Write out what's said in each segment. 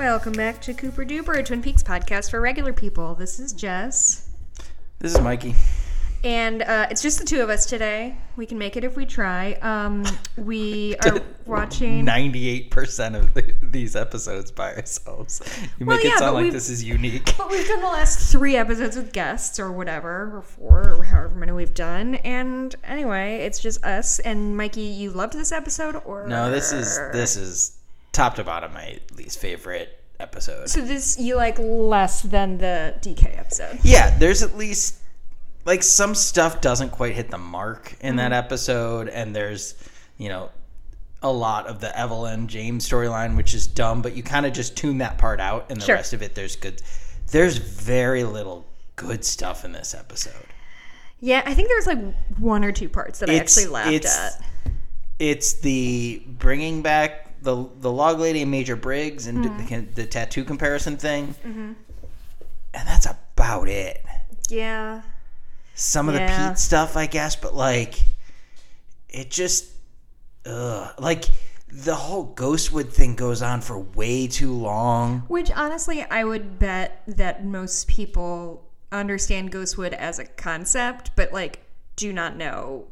Welcome back to Cooper Duper, a Twin Peaks podcast for regular people. This is Jess. This is Mikey. And uh, it's just the two of us today. We can make it if we try. Um, we are watching. Ninety-eight percent of the, these episodes by ourselves. You Well, yeah, it sound like this is unique. But we've done the last three episodes with guests or whatever, or four, or however many we've done. And anyway, it's just us. And Mikey, you loved this episode, or No, this is this is top to bottom my least favorite episode. So this you like less than the DK episode. Yeah, there's at least like some stuff doesn't quite hit the mark in that Mm-hmm. episode, and there's you know a lot of the Evelyn James storyline, which is dumb, but you kind of just tune that part out, and the Sure. rest of it there's good. There's very little good stuff in this episode. Yeah, I think there's like one or two parts that I actually laughed it's- at. it's the bringing back the the log lady and Major Briggs and Mm-hmm. the, the tattoo comparison thing, and that's about it. Yeah. Some of Yeah. the Pete stuff, I guess, but like, it just, ugh, like the whole Ghostwood thing goes on for way too long. Which honestly, I would bet that most people understand Ghostwood as a concept, but like do not know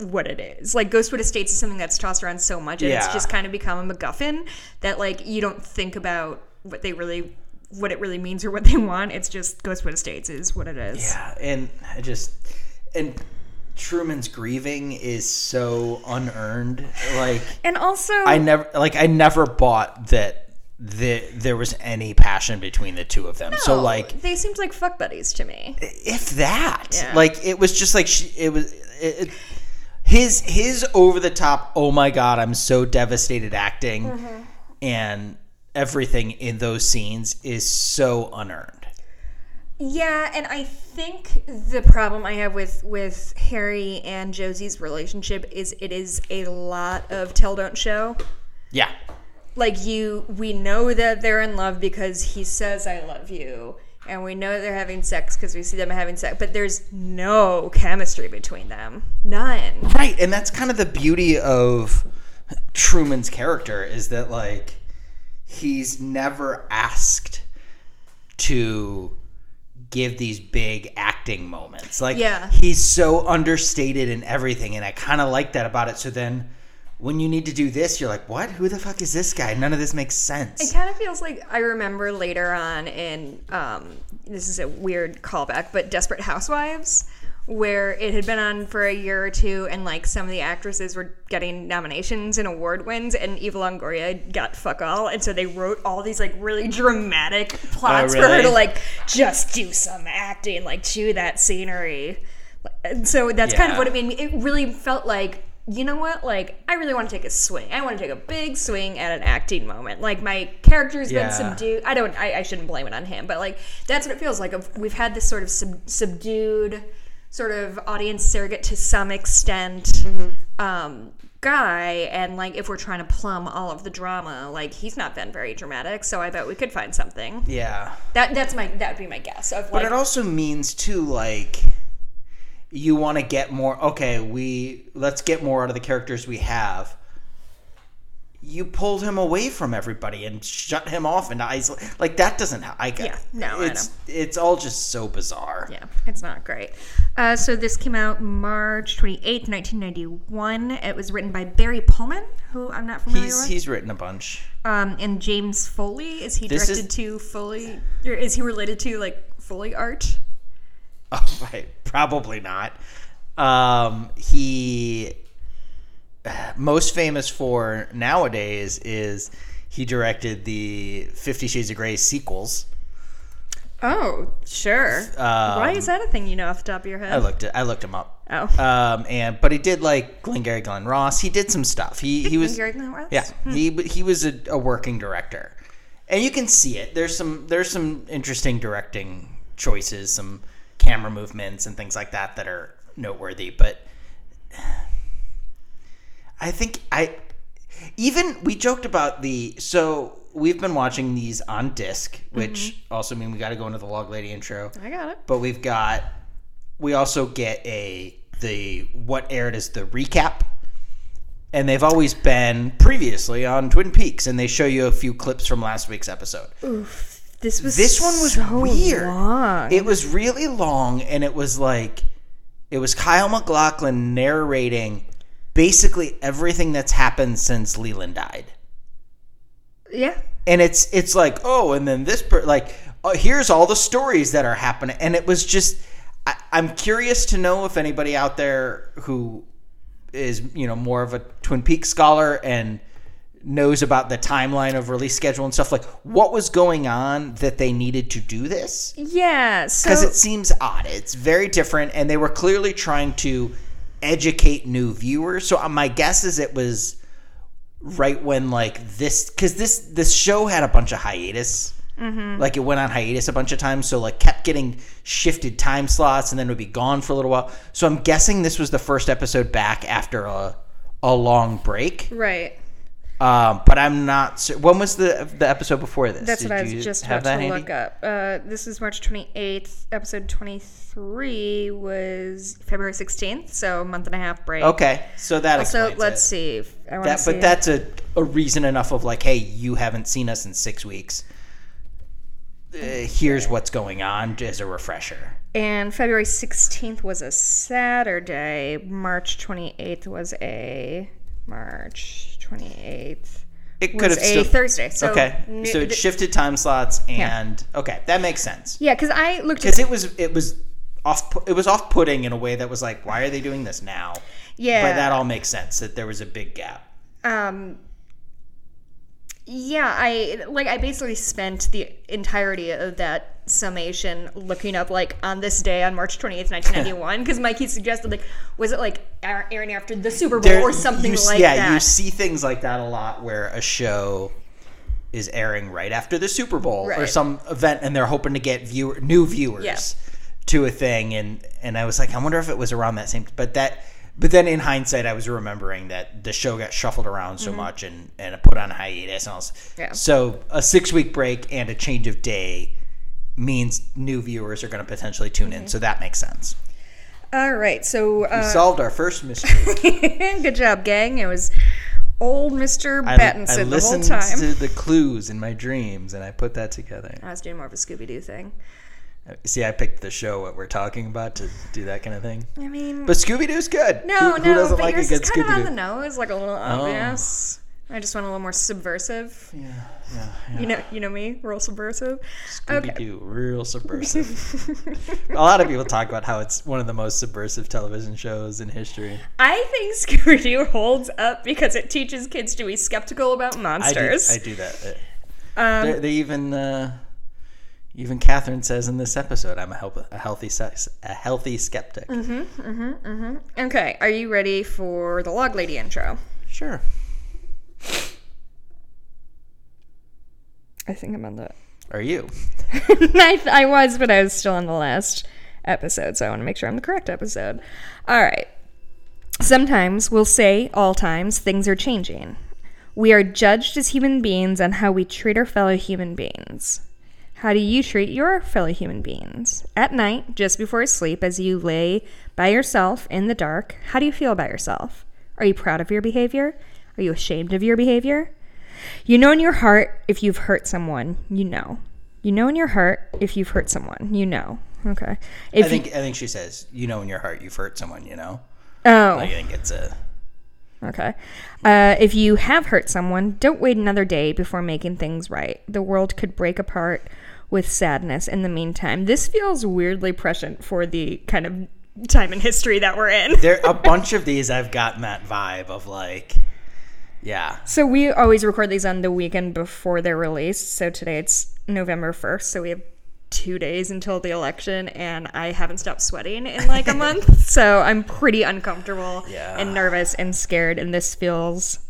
what it is. Like Ghostwood Estates is something that's tossed around so much, and it's just kind of become a MacGuffin that like you don't think about what they really, what it really means or what they want. It's just Ghostwood Estates is what it is. Yeah, and I just and Truman's grieving is so unearned. Like. And also, I never like I never bought that the, there was any passion between the two of them. So like they seemed like fuck buddies to me. if that Yeah. like it was just like she, it was it, it- his his over the top oh my god I'm so devastated acting Mm-hmm. and everything in those scenes is so unearned. Yeah, and I think the problem I have with with Harry and Josie's relationship is it is a lot of tell don't show. Yeah. Like you we know that they're in love because he says I love you and we know they're having sex because we see them having sex, but there's no chemistry between them. None. Right, and that's kind of the beauty of Truman's character is that like he's never asked to give these big acting moments. Like Yeah. he's so understated in everything and I kind of like that about it. So then when you need to do this, you're like, "What? Who the fuck is this guy? None of this makes sense." It kind of feels like I remember later on in um, this is a weird callback, but Desperate Housewives, where it had been on for a year or two, and like some of the actresses were getting nominations and award wins, and Eva Longoria got fuck all, and so they wrote all these like really dramatic plots for her to like just do some acting, like chew that scenery. And so that's kind of what it made me. It really felt like, you know what? Like, I really want to take a swing. I want to take a big swing at an acting moment. Like, my character's Yeah. been subdued. I don't, I, I shouldn't blame it on him, but like, that's what it feels like. We've had this sort of sub, subdued, sort of audience surrogate to some extent Mm-hmm. um, guy. And like, if we're trying to plumb all of the drama, like, he's not been very dramatic. So I bet we could find something. yeah. That, that's my, that would be my guess. Of But it also means too like you want to get more okay, we let's get more out of the characters we have. You pulled him away from everybody and shut him off and isolate. Like that doesn't. I Yeah, no, I it's it's all just so bizarre. Yeah, it's not great. Uh, so this came out March 28th, 1991. It was written by Barry Pullman, who I'm not familiar He's with. he's written a bunch. Um, and James Foley. Is he This directed is- to Foley? Or is he related to like Foley art? Oh, right. Probably not. Um, he most famous for nowadays is he directed the Fifty Shades of Grey sequels. Oh, sure. Why is that a thing you know off the top of your head? I looked it. I looked him up. oh, Um, and but he did like Glengarry Glen Ross. He did some stuff. He he was Gary Glenn Ross? yeah he he was a, a working director, and you can see it. There's some there's some interesting directing choices, some camera movements and things like that that are noteworthy. But I think I even we joked about the so we've been watching these on disc, which mm-hmm. also mean we got to go into the log lady intro I got it. but we've got we also get a the what aired as the recap and they've always been previously on Twin Peaks, and they show you a few clips from last week's episode. This was This one was so weird. long. It was really long, and it was like it was Kyle MacLachlan narrating basically everything that's happened since Leland died. yeah. and it's it's like oh and then this per- like oh, here's all the stories that are happening and it was just I, i'm curious to know if anybody out there who is you know more of a twin peaks scholar and knows about the timeline of release schedule and stuff like what was going on that they needed to do this? Yeah. So because it seems odd. It's very different and they were clearly trying to educate new viewers. So uh, my guess is it was right when like this because this this show had a bunch of hiatus. Like it went on hiatus a bunch of times so like kept getting shifted time slots and then would be gone for a little while. So i'm guessing this was the first episode back after a, a long break. Right. Um, but i'm not when was the the episode before this That's Did what I was just about to handy? look up. Uh, this is March 28th. Episode 23 was February 16th, so a month and a half break. okay so that So explains let's it. see. I want to that see. but that's a, a reason enough of like hey you haven't seen us in six weeks uh, here's what's going on as a refresher and February 16th was a Saturday. March 28th was a March 28th it could have a still Thursday. So okay n- so it shifted time slots and okay that makes sense yeah, because I looked because it was it was off it was off putting in a way that was like why are they doing this now yeah. but that all makes sense that there was a big gap um yeah i like i basically spent the entirety of that summation looking up like on this day on march 28th 1991 because mikey suggested like was it like air- airing after the super bowl There- or something you like yeah that Yeah, you see things like that a lot where a show is airing right after the Super Bowl or some event, and they're hoping to get viewer new viewers Yeah. to a thing. And and I was like, I wonder if it was around that same. But that, but then in hindsight, I was remembering that the show got shuffled around so much and and put on hiatus and all. this. Mm-hmm. Yeah. So a six week break and a change of day means new viewers are going to potentially tune Mm-hmm. in. So that makes sense. all right so We uh, solved our first mystery. good job gang it was old mr I, battinson I the whole listened time to the clues in my dreams and I put that together. i was doing more of a scooby-doo thing See, I picked the show what we're talking about to do that kind of thing. i mean But Scooby Doo's good. no who, no who but like a yours is kind of on the nose like a little obvious i just want a little more subversive Yeah, yeah, yeah. You know, you know me, real subversive. Scooby Doo, real subversive. a lot of people talk about how it's one of the most subversive television shows in history. I think Scooby Doo holds up because it teaches kids to be skeptical about I do, monsters. I do that. um, they, they even, uh, even Catherine says in this episode, "I'm a, help, a healthy, sex, a healthy skeptic." Mm-hmm. okay, are you ready for the log lady intro? Sure. I think I'm on the. Are you? I, th- I was, but I was still on the last episode, so I want to make sure I'm the correct episode. All right. Sometimes we'll say, all times, things are changing. We are judged as human beings on how we treat our fellow human beings. How do you treat your fellow human beings? At night, just before sleep, as you lay by yourself in the dark, how do you feel about yourself? Are you proud of your behavior? Are you ashamed of your behavior? You know in your heart if you've hurt someone, you know. You know in your heart if you've hurt someone, you know. Okay. If I think I think she says, you know, in your heart, you've hurt someone. You know, oh, like I think it's a Okay. Uh, if you have hurt someone, don't wait another day before making things right. The world could break apart with sadness in the meantime. This feels weirdly prescient for the kind of time in history that we're in. there a bunch of these I've gotten that vibe of like, yeah, So we always record these on the weekend before they're released. So today it's November 1st. So we have two days until the election, and I haven't stopped sweating in like a month. So I'm pretty uncomfortable Yeah. and nervous and scared. And this feels.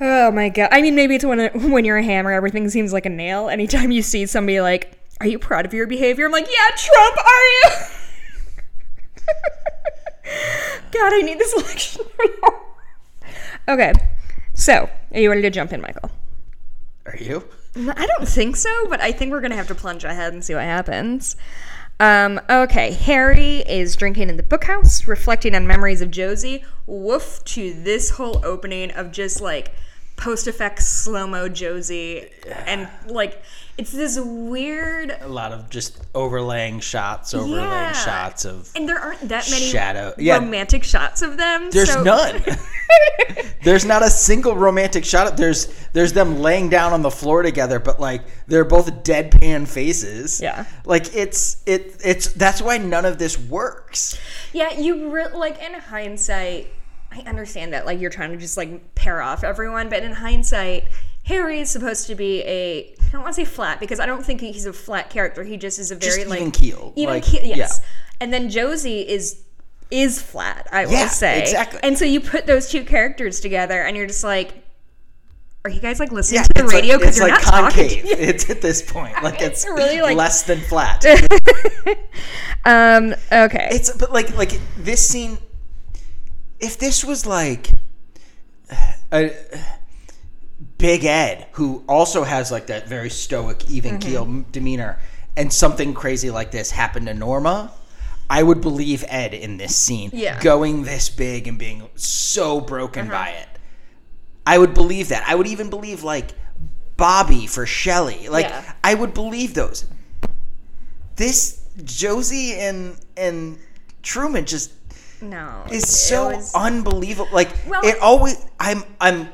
Oh my god! I mean, maybe it's when when you're a hammer, everything seems like a nail. Anytime you see somebody like, "Are you proud of your behavior?" I'm like, "Yeah, Trump, are you?" God, I need this election. okay, so are you ready to jump in, Michael? are you? I don't think so, but I think we're gonna have to plunge ahead and see what happens. Um, okay, Harry is drinking in the bookhouse, reflecting on memories of Josie. Woof to this whole opening of just like post effects slow mo Josie, and like it's this weird. A lot of just overlaying shots, overlaying Yeah. shots of. And there aren't that many Shadow- yeah. romantic shots of them. There's so- none. there's not a single romantic shot. There's there's them laying down on the floor together, but like they're both deadpan faces. Yeah. Like it's it it's that's why none of this works. Yeah, you re- like in hindsight, I understand that like you're trying to just like pair off everyone, but in hindsight, Harry is supposed to be a don't want to say flat because I don't think he's a flat character. He just is a very Just like even keel. even like, keel, yes. yeah. And then Josie is is flat. I will say exactly. And so you put those two characters together, and you're just like. Are you guys like listening Yeah, to the it's radio like, because it's you're like not concave. talking? To It's at this point like it's, It's really, like- less than flat. um. Okay. It's but like like this scene. If this was like a Big Ed, who also has like that very stoic, even Mm-hmm. keel demeanor, and something crazy like this happened to Norma, I would believe Ed in this scene, Yeah. Uh-huh. going this big and being so broken by it. I would believe that. I would even believe like Bobby for Shelley. Like Yeah. I would believe those. This Josie and and Truman just no. is it so was- unbelievable. Like Well- it always I'm I'm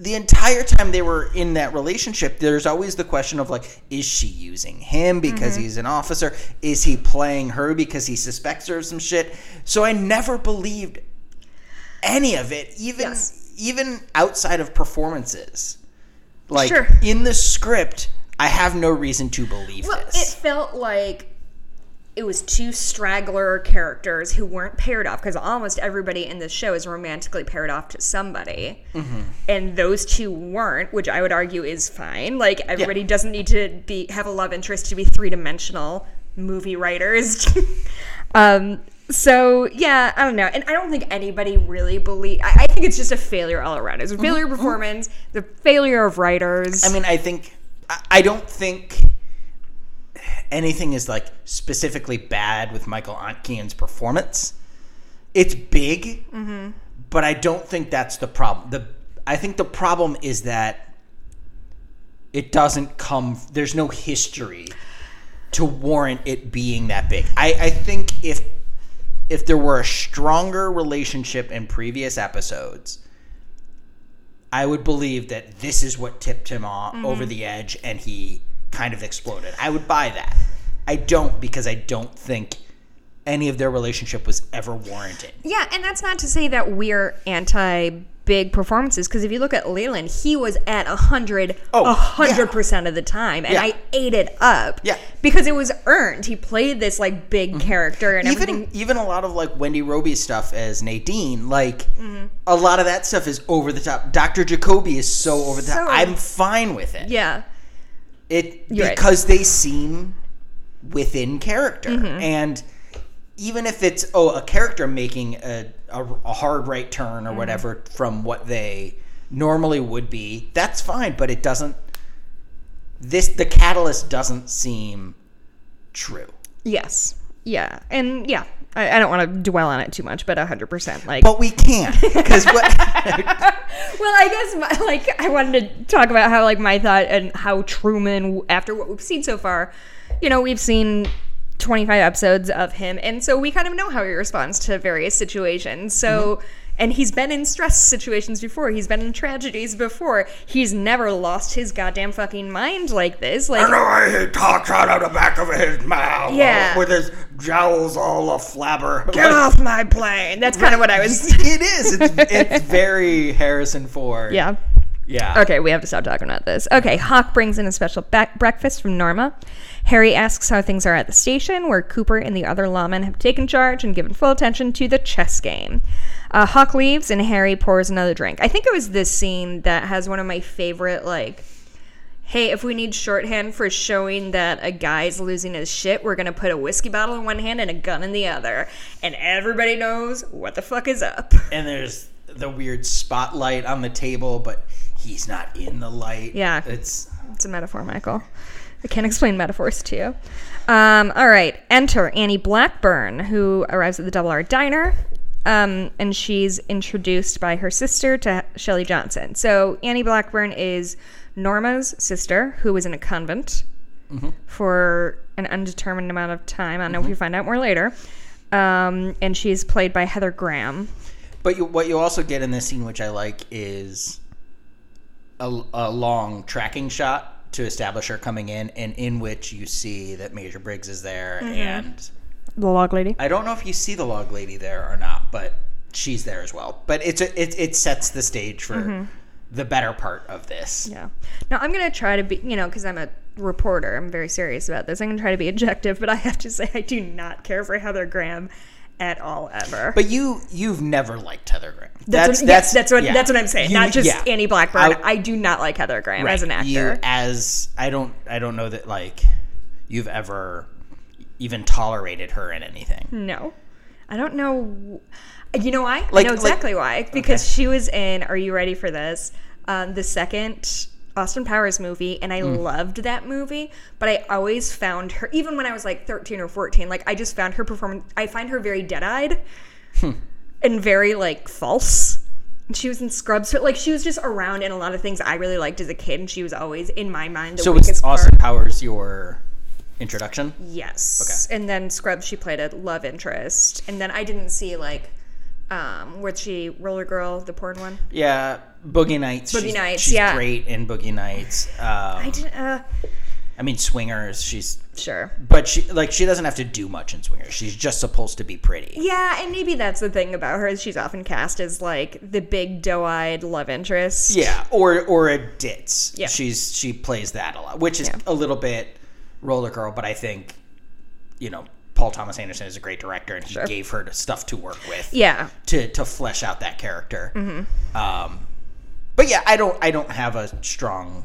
the entire time they were in that relationship, there's always the question of like, is she using him because Mm-hmm. he's an officer? Is he playing her because he suspects her of some shit? So I never believed any of it, even Yes. even outside of performances. Like Sure. in the script, I have no reason to believe Well, it felt like it was two straggler characters who weren't paired off because almost everybody in this show is romantically paired off to somebody, Mm-hmm. and those two weren't, which I would argue is fine. Like everybody doesn't need to be have a love interest to be three dimensional movie writers. um, so yeah, I don't know, and I don't think anybody really believe. I, I think it's just a failure all around. It's a failure of performance, the failure of writers. Mm-hmm. I mean, I think I- I don't think anything is like specifically bad with Michael Ontkean's performance. It's big, but I don't think that's the problem. The I think the problem is that it doesn't come. There's no history to warrant it being that big. I, I think if if there were a stronger relationship in previous episodes, I would believe that this is what tipped him off over mm-hmm. the edge and he kind of exploded. I would buy that. I don't because I don't think any of their relationship was ever warranted. Yeah, and that's not to say that we're anti big performances because if you look at Leland, he was at a hundred, Oh, a hundred percent of the time, and Yeah. I ate it up. Yeah. Mm-hmm. because it was earned. He played this like big character and Even everything. even a lot of like Wendy Robie stuff as Nadine, like Mm-hmm. a lot of that stuff is over the top. Dr. Jacoby is so over the top. I'm fine with it. Yeah, It You're right. because they seem within character, Mm-hmm. and even if it's oh a character making a a, a hard right turn Mm-hmm. or whatever from what they normally would be, that's fine. But it doesn't. This the catalyst doesn't seem true. yes, yeah, and yeah. I, I don't want to dwell on it too much, but hundred percent. Like, But we can't because what well, I guess my, like I wanted to talk about how like my thought and how Truman, after what we've seen so far, you know, we've seen 25 episodes of him, and so we kind of know how he responds to various situations. So. Mm-hmm. And he's been in stress situations before. He's been in tragedies before. He's never lost his goddamn fucking mind like this. Like, way he talks out of the back of his mouth, Yeah. Uh, with his jowls all a flabber. get off my plane. That's kind of what I was. it is. It's, it's very Harrison Ford. Yeah. Yeah. Okay, we have to stop talking about this. Okay, Hawk brings in a special breakfast from Norma. Harry asks how things are at the station, where Cooper and the other lawmen have taken charge and given full attention to the chess game. Uh, Hawk leaves, and Harry pours another drink. I think it was this scene that has one of my favorite, like, hey, if we need shorthand for showing that a guy's losing his shit, we're gonna put a whiskey bottle in one hand and a gun in the other. And everybody knows what the fuck is up. And there's the weird spotlight on the table, but he's not in the light. Yeah. It's It's a metaphor, Michael. I can't explain metaphors to you. Um, all right, enter Annie Blackburn, who arrives at the Double R Diner, um, and she's introduced by her sister to Shelley Johnson. So Annie Blackburn is Norma's sister, who was in a convent for an undetermined amount of time. I don't know if you find out more later. Um, and she's played by Heather Graham. But you, what you also get in this scene, which I like, is a, a long tracking shot to establish her coming in, and in which you see that Major Briggs is there, Mm-hmm. and The log lady. I don't know if you see the log lady there or not, but she's there as well. But it's a, it it sets the stage for the better part of this. Mm-hmm. Yeah. Now I'm gonna try to be, you know, because I'm a reporter. I'm very serious about this. I'm gonna try to be objective, but I have to say I do not care for Heather Graham at all ever. But you you've never liked Heather Graham. that's what, yes, that's what yeah. that's what I'm saying. You- not just yeah. Annie Blackburn. I- I, do not like Heather Graham as an actor. You as I don't I don't know that like you've ever even tolerated her in anything. no, I don't know. You know why? Like- I know like- exactly why. Because Okay. she was in. Are you ready for this? Um, the second Austin Powers movie, and I Mm. loved that movie. But I always found her, even when I was like 13 or 14, like I just found her performance. I find her very dead-eyed Hmm. and very like false. She was in Scrubs, but like she was just around in a lot of things I really liked as a kid, and she was always in my mind the So was weakest Austin part. Powers your introduction? Yes. And then Scrubs, she played a love interest, and then I didn't see like, um, where she Roller Girl, the porn one. Yeah, Boogie Nights. Boogie she's, Nights, She's yeah. great in Boogie Nights. Um, I I, didn't. Uh, mean, Swingers. She's sure. but she like she doesn't have to do much in Swingers. She's just supposed to be pretty. Yeah, and maybe that's the thing about her is she's often cast as like the big doe-eyed love interest. Yeah, or or a ditz. Yeah. she's she plays that a lot, which is Yeah. a little bit roller girl. But I think you know Paul Thomas Anderson is a great director, and he Sure. gave her stuff to work with. Yeah. to to flesh out that character. Mm-hmm. Um, but yeah, I don't I don't have a strong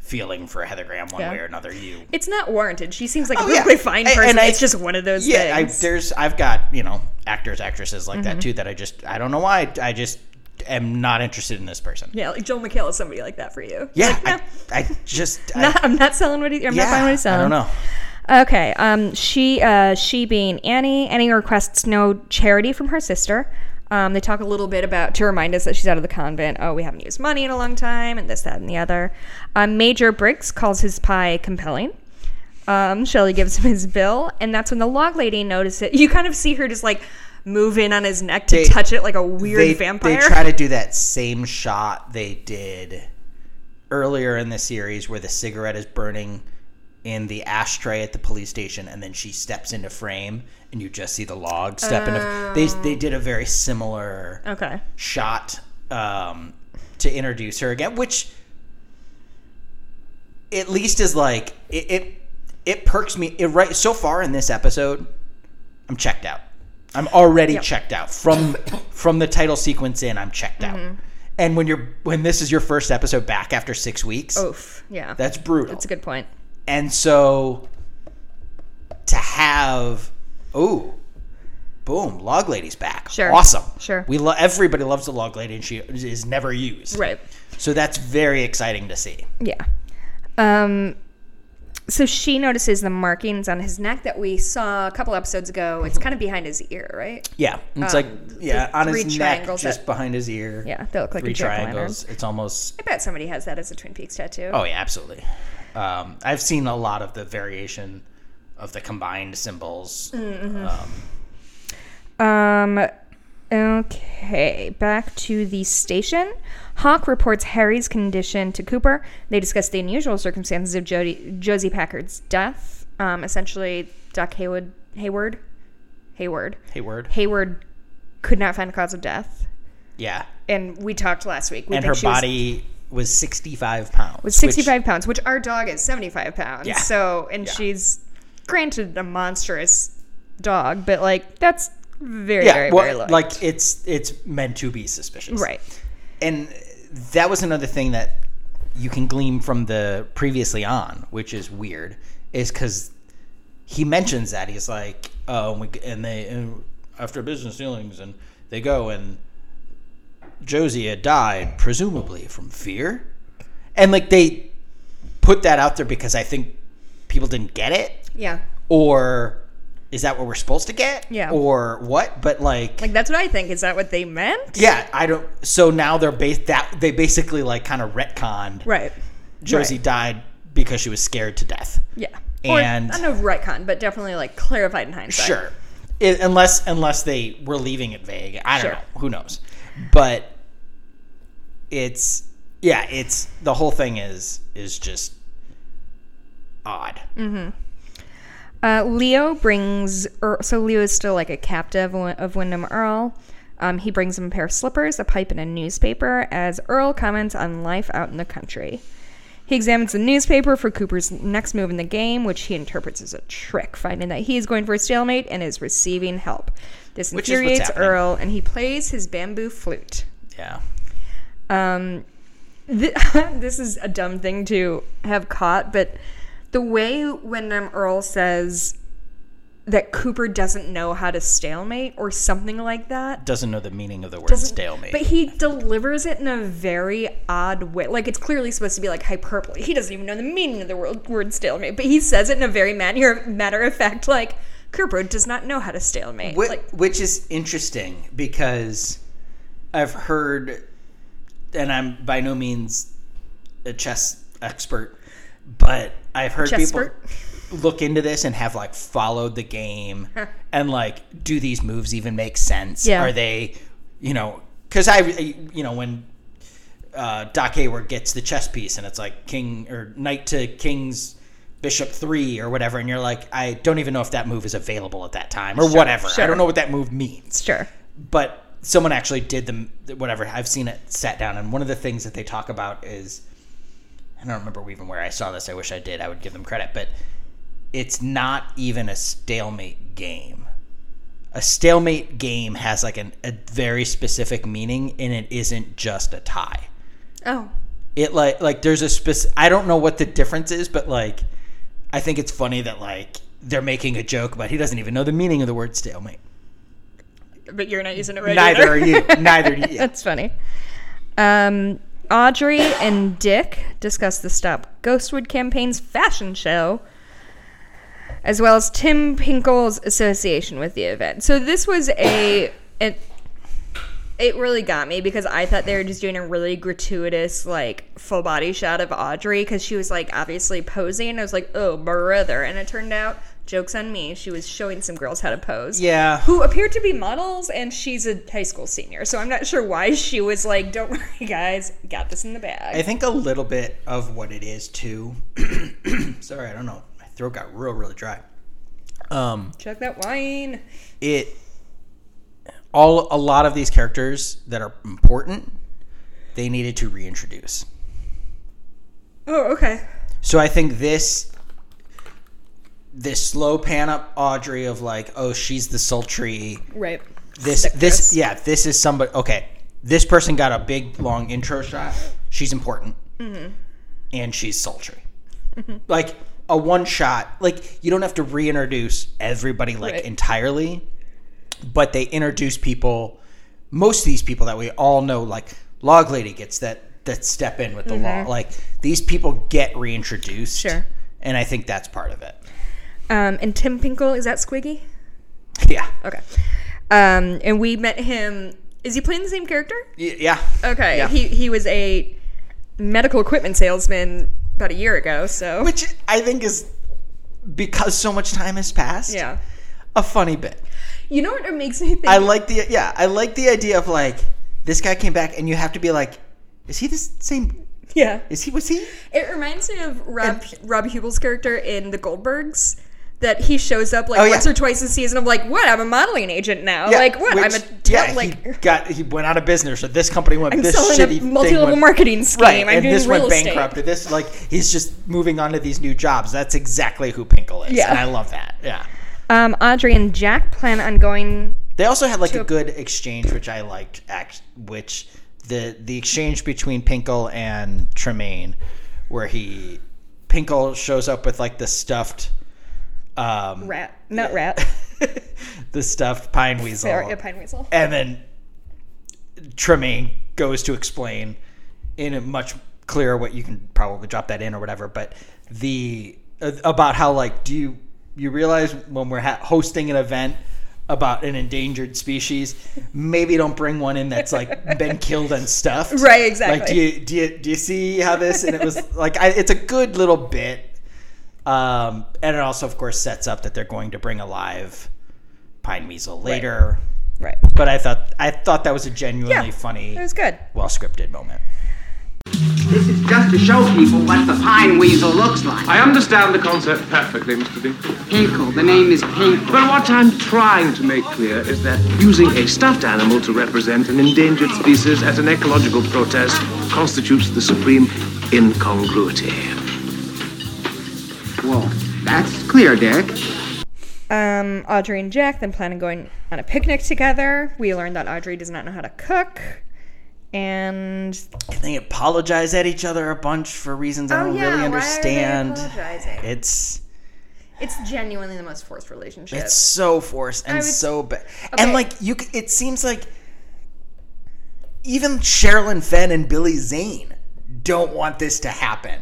feeling for Heather Graham one Yeah. way or another. You. It's not warranted. She seems like a really yeah. fine person. and I- it's just one of those Yeah, I, there's I've got you know actors actresses like Mm-hmm. that too that I just I don't know why I just am not interested in this person. yeah, like Joel McHale is somebody like that for you. Yeah, Like, I, I just I, not- I'm not selling what he, I'm yeah, not buying what he's selling. I don't know. Okay. Um, she, uh, she being Annie, Annie requests no charity from her sister. Um, they talk a little bit about to remind us that she's out of the convent. Oh, we haven't used money in a long time, and this, that, and the other. Um, Major Briggs calls his pie compelling. Um, Shelley gives him his bill, and that's when the log lady notices. It. You kind of see her just like move in on his neck to They- touch it like a weird They vampire. they try to do that same shot they did earlier in the series where the cigarette is burning in the ashtray at the police station and then she steps into frame and you just see the log step into they they did a very similar okay. shot um, to introduce her again, which at least is like it. It, it perks me. It right so far in this episode, I'm checked out. I'm already checked out from from the title sequence in. I'm checked out. Mm-hmm. And when you're when this is your first episode back after six weeks, Oof. Yeah. that's brutal. That's a good point. And so to have oh boom, log lady's back. Sure. Awesome. Sure. We lo- everybody loves the log lady and she is never used. Right. So that's very exciting to see. Yeah. Um, so she notices the markings on his neck that we saw a couple episodes ago. It's kind of behind his ear, right? Yeah. It's like yeah, on his neck just that- behind his ear. Yeah, they look like Three triangles. It's almost I bet somebody has that as a Twin Peaks tattoo. Oh yeah, absolutely. Um, I've seen a lot of the variation of the combined symbols. Mm-hmm. Um, Um. Okay, back to the station. Hawk reports Harry's condition to Cooper. They discuss the unusual circumstances of Jody, Josie Packard's death. Um, essentially, Doc Haywood, Hayward, Hayward, Hayward. Hayward could not find the cause of death. Yeah. And we talked last week. We and her she was- body was 65 pounds. was 65 pounds, which our dog is 75 pounds. Yeah. So, and Yeah. she's granted a monstrous dog, but like that's very, yeah, very, well, very low. like it's it's meant to be suspicious. right. And that was another thing that you can glean from the previously on, which is weird, is because he mentions that he's like, oh, and, we, and they and after business dealings, and they go and Josie had died presumably from fear, and like they put that out there because I think people didn't get it, Yeah. or is that what we're supposed to get? Yeah. Or what? But like, Like that's what I think. Is that what they meant? yeah, I don't. So now they're based that they basically like kind of retconned. Right. Josie Right. died because she was scared to death. Yeah. And- or, I know retcon, but definitely like clarified in hindsight. Sure. It, unless unless they were leaving it vague. I don't Sure. know. Who knows? But it's yeah, it's the whole thing is is just odd. Uh, Leo brings, er, so Leo is still like a captive of of Windom Earle. Um, he brings him a pair of slippers, a pipe, and a newspaper as Earle comments on life out in the country. He examines the newspaper for Cooper's next move in the game, which he interprets as a trick, finding that he is going for a stalemate and is receiving help. This Which infuriates. Earle, and he plays his bamboo flute. Yeah. Um, th- this is a dumb thing to have caught, but the way Windom Earle says that Cooper doesn't know how to stalemate or something like that. Doesn't know the meaning of the word doesn't- stalemate. But he delivers it in a very odd way. Like it's clearly supposed to be like hyperbole. He doesn't even know the meaning of the word, word stalemate, but he says it in a very matter matter of fact, like Cooper does not know how to stalemate. Whi- like which is interesting because I've heard, and I'm by no means a chess expert, but I've heard people? Look into this and have like followed the game and like, do these moves even make sense? Yeah. Are they, you know, because I, you know, when uh, Doc Hayward gets the chess piece and it's like king or knight to king's bishop three or whatever, and you're like, I don't even know if that move is available at that time or whatever. I don't know what that move means. sure. But someone actually did the whatever. I've seen it sat down, and one of the things that they talk about is I don't remember even where I saw this. I wish I did. I would give them credit, but it's not even a stalemate game. A stalemate game has like an, a very specific meaning, and it isn't just a tie. Oh. It like like there's a spec. I don't know what the difference is, but like I think it's funny that like they're making a joke, but he doesn't even know the meaning of the word stalemate. But you're not using it right Neither either. are you. Neither do you. That's funny. Um, Audrey and Dick discuss the Stop Ghostwood campaign's fashion show, as well as Tim Pinkle's association with the event. So this was a it, it really got me because I thought they were just doing a really gratuitous like full body shot of Audrey because she was like obviously posing. I was like, oh brother, and it turned out. Jokes on me. She was showing some girls how to pose Yeah. who appeared to be models, and she's a high school senior. So I'm not sure why she was like, "Don't worry, guys, got this in the bag." I think a little bit of what it is too. Sorry, I don't know. Throat got real, really dry. Um, Check that wine. it all a lot of these characters that are important, they needed to reintroduce. Oh, okay. So I think this this slow pan up Audrey of like, oh, she's the sultry. Right. This this this. yeah, this is somebody. Okay, this person got a big long intro shot. She's important, and she's sultry. Like a one shot. Like you don't have to reintroduce everybody like Right. entirely, but they introduce people. Most of these people that we all know, like Log Lady, gets that that step in with the law. Like these people get reintroduced. Sure. and I think that's part of it. Um, and Tim Pinkle is that Squiggy? Yeah, Okay. Um, and we met him. Is he playing the same character? Y- yeah. Okay. Yeah. He he was a medical equipment salesman about a year ago. So Which I think is because so much time has passed. yeah. a funny bit. You know what it makes me think? I like the yeah, I like the idea of like this guy came back and you have to be like, is he the same? yeah. Is he was he? It reminds me of Rob Rob Huebel's character in The Goldbergs. That he shows up like Oh, yeah. once or twice a season. I'm like, what? I'm a modeling agent now. like what? I'm which- a ta- yeah. like he got he went out of business, or this company went. I'm this selling shitty a multi-level went- marketing scheme. Right, I'm and doing this real went bankrupt. and This like he's just moving on to these new jobs. That's exactly who Pinkle is, Yeah. and I love that. Yeah. Um, Audrey and Jack plan on going. They also had like To a a- good exchange, which I liked. Act, which the the exchange between Pinkle and Tremayne, where he Pinkle shows up with like the stuffed um, Rat, not rat. the stuffed pine weasel, Sorry, a pine weasel. and then Tremayne goes to explain in a much clearer what you can probably drop that in or whatever. But the uh, about how like do you you realize when we're ha- hosting an event about an endangered species, maybe don't bring one in that's like been killed and stuffed. Right, exactly. Like, do you do you do you see how this? And it was like, I, it's a good little bit, um, and it also, of course, sets up that they're going to bring a live pine weasel later. Right. But I thought I thought that was a genuinely Yeah, funny, It was good. well scripted moment. This is just to show people what the pine weasel looks like. I understand the concept perfectly, Mr. Dinkle. Hinkle. The name is Pinkle. But what I'm trying to make clear is that using a stuffed animal to represent an endangered species as an ecological protest constitutes the supreme incongruity. Well, that's clear, Dick. Um, Audrey and Jack then plan on going on a picnic together. We learned that Audrey does not know how to cook. And And they apologize at each other a bunch for reasons I Oh, don't yeah, really why are they understand. apologizing? It's it's genuinely the most forced relationship. it's so forced and would- so bad. Okay. And like you, c- it seems like even Sherilyn Fenn and Billy Zane don't want this to happen.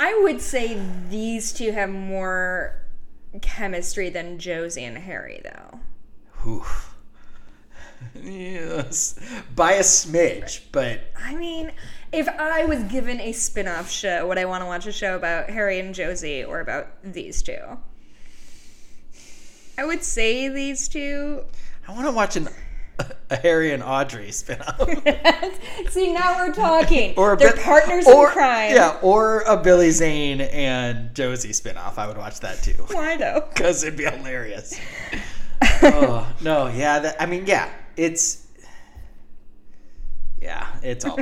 I would say these two have more chemistry than Josie and Harry, though. Oof. yes, by a smidge, but I mean, if I was given a spin off show, would I want to watch a show about Harry and Josie or about these two? I would say these two. I want to watch an, a Harry and Audrey spinoff. See, now we're talking. or a They're bit- partners or, in crime. Yeah, or a Billy Zane and Josie spinoff. I would watch that too Why though? because it'd be hilarious. oh no, yeah. That, I mean, yeah. It's yeah. It's all.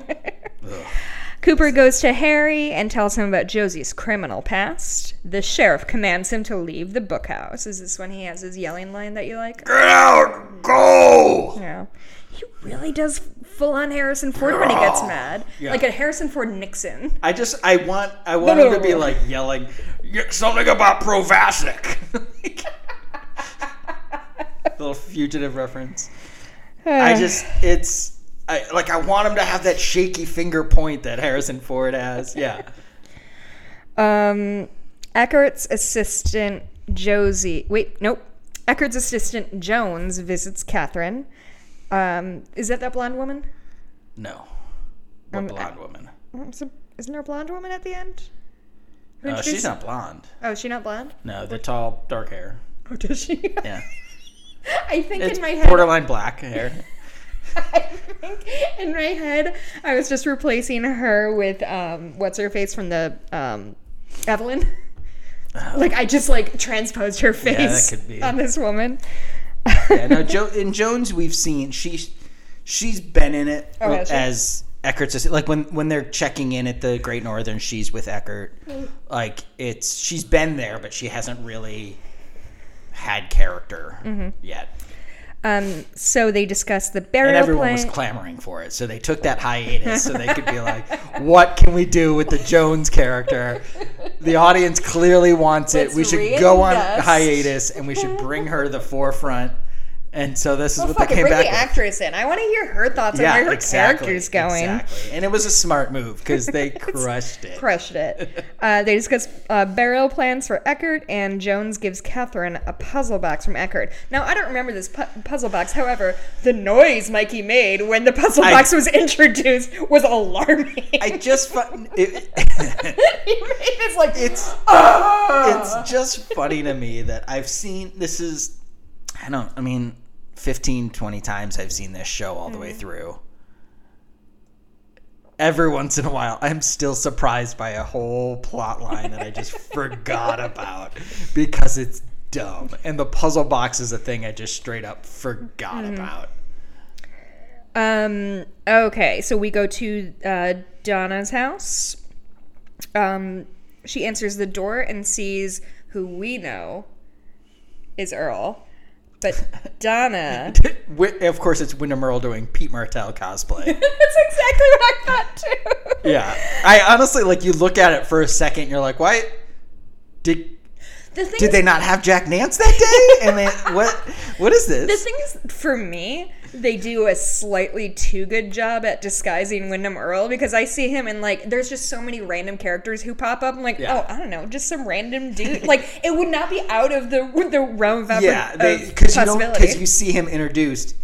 Cooper goes to Harry and tells him about Josie's criminal past. The sheriff commands him to leave the bookhouse. Is this when he has his yelling line that you like? Get out! Go! Yeah. He really does full on Harrison Ford when he gets mad. Yeah. Like a Harrison Ford Nixon. I just I want I want him to be like yelling something about Provasic. Little fugitive reference. Uh. I just it's I like I want him to have that shaky finger point that Harrison Ford has. Yeah. Um, Eckhardt's assistant Josie. Wait, nope. Eckhardt's assistant Jones visits Catherine. Um, is that that blonde woman? No. What Um, blonde woman? Um, so- Isn't there a blonde woman at the end? Who No, she's not blonde. Oh, is she not blonde? No, the tall, dark hair. Oh, does she? Yeah. I think It's in my head. borderline black hair. I think in my head, I was just replacing her with um, what's her face from the um, Evelyn. Like I just like transposed her Oh. face be. on this woman. yeah, no, jo- in Jones we've seen she's she's been in it Oh, she? as Eckhardt's like when when they're checking in at the Great Northern, she's with Eckhardt. Like it's she's been there, but she hasn't really had character Mm-hmm. yet. Um, so they discussed the barrier. And burial everyone was clamoring for it, so they took that hiatus so they could be like, "What can we do with the Jones character?" The audience clearly wants it. Let's we should go on hiatus, and we should bring her to the forefront. And so this is Well, what they it, came bring back the with. actress in. I want to hear her thoughts on where her character's going. Exactly. And it was a smart move because they crushed it. Crushed it. Uh, they discuss uh, burial plans for Eckhardt, and Jones gives Catherine a puzzle box from Eckhardt. Now, I don't remember this pu- puzzle box. However, the noise Mikey made when the puzzle I- box was introduced was alarming. I just fu- it, he made this like it's "Ah!" it's just funny to me that I've seen this is I don't I mean 15 20 times I've seen this show all the way Mm-hmm. through. Every once in a while, I'm still surprised by a whole plot line that I just forgot about because it's dumb. And the puzzle box is a thing I just straight up forgot Mm-hmm. about. Um. Okay, so we go to uh, Donna's house. Um, she answers the door and sees who we know is Earl, but Donna. Of course, it's Wyndham Earle doing Pete Martell cosplay. That's exactly what I thought too. yeah, I honestly like you look at it for a second. You're like, why did The thing did is, they not have Jack Nance that day? And then what what is The this? thing is, for me, they do a slightly too good job at disguising Windom Earle because I see him and like there's just so many random characters who pop up. I'm like, Yeah. oh, I don't know, just some random dude. like it would not be out of the the realm of, Yeah, because you don't because you see him introduced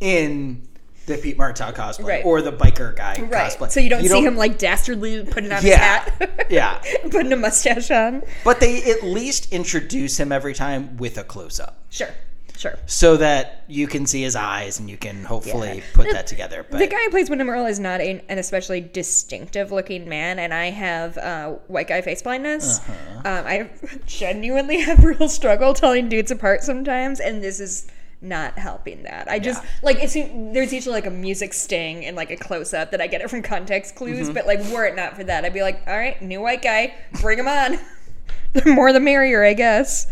in the Pete Martell cosplay Right. or the biker guy right. cosplay. So you don't see him like dastardly putting on Yeah. his hat. Yeah. putting a mustache on. But they at least introduce him every time with a close up. Sure. Sure. So that you can see his eyes and you can hopefully Yeah. put that together. But The guy who plays Windom Earle is not a, an especially distinctive looking man, and I have uh, white guy face blindness. Uh-huh. Um, I genuinely have real struggle telling dudes apart sometimes, and this is not helping that. I just Yeah. like it's there's usually like a music sting and like a close up that I get it from context clues, Mm-hmm. but like were it not for that, I'd be like, all right, new white guy, bring him on. the more the merrier, I guess.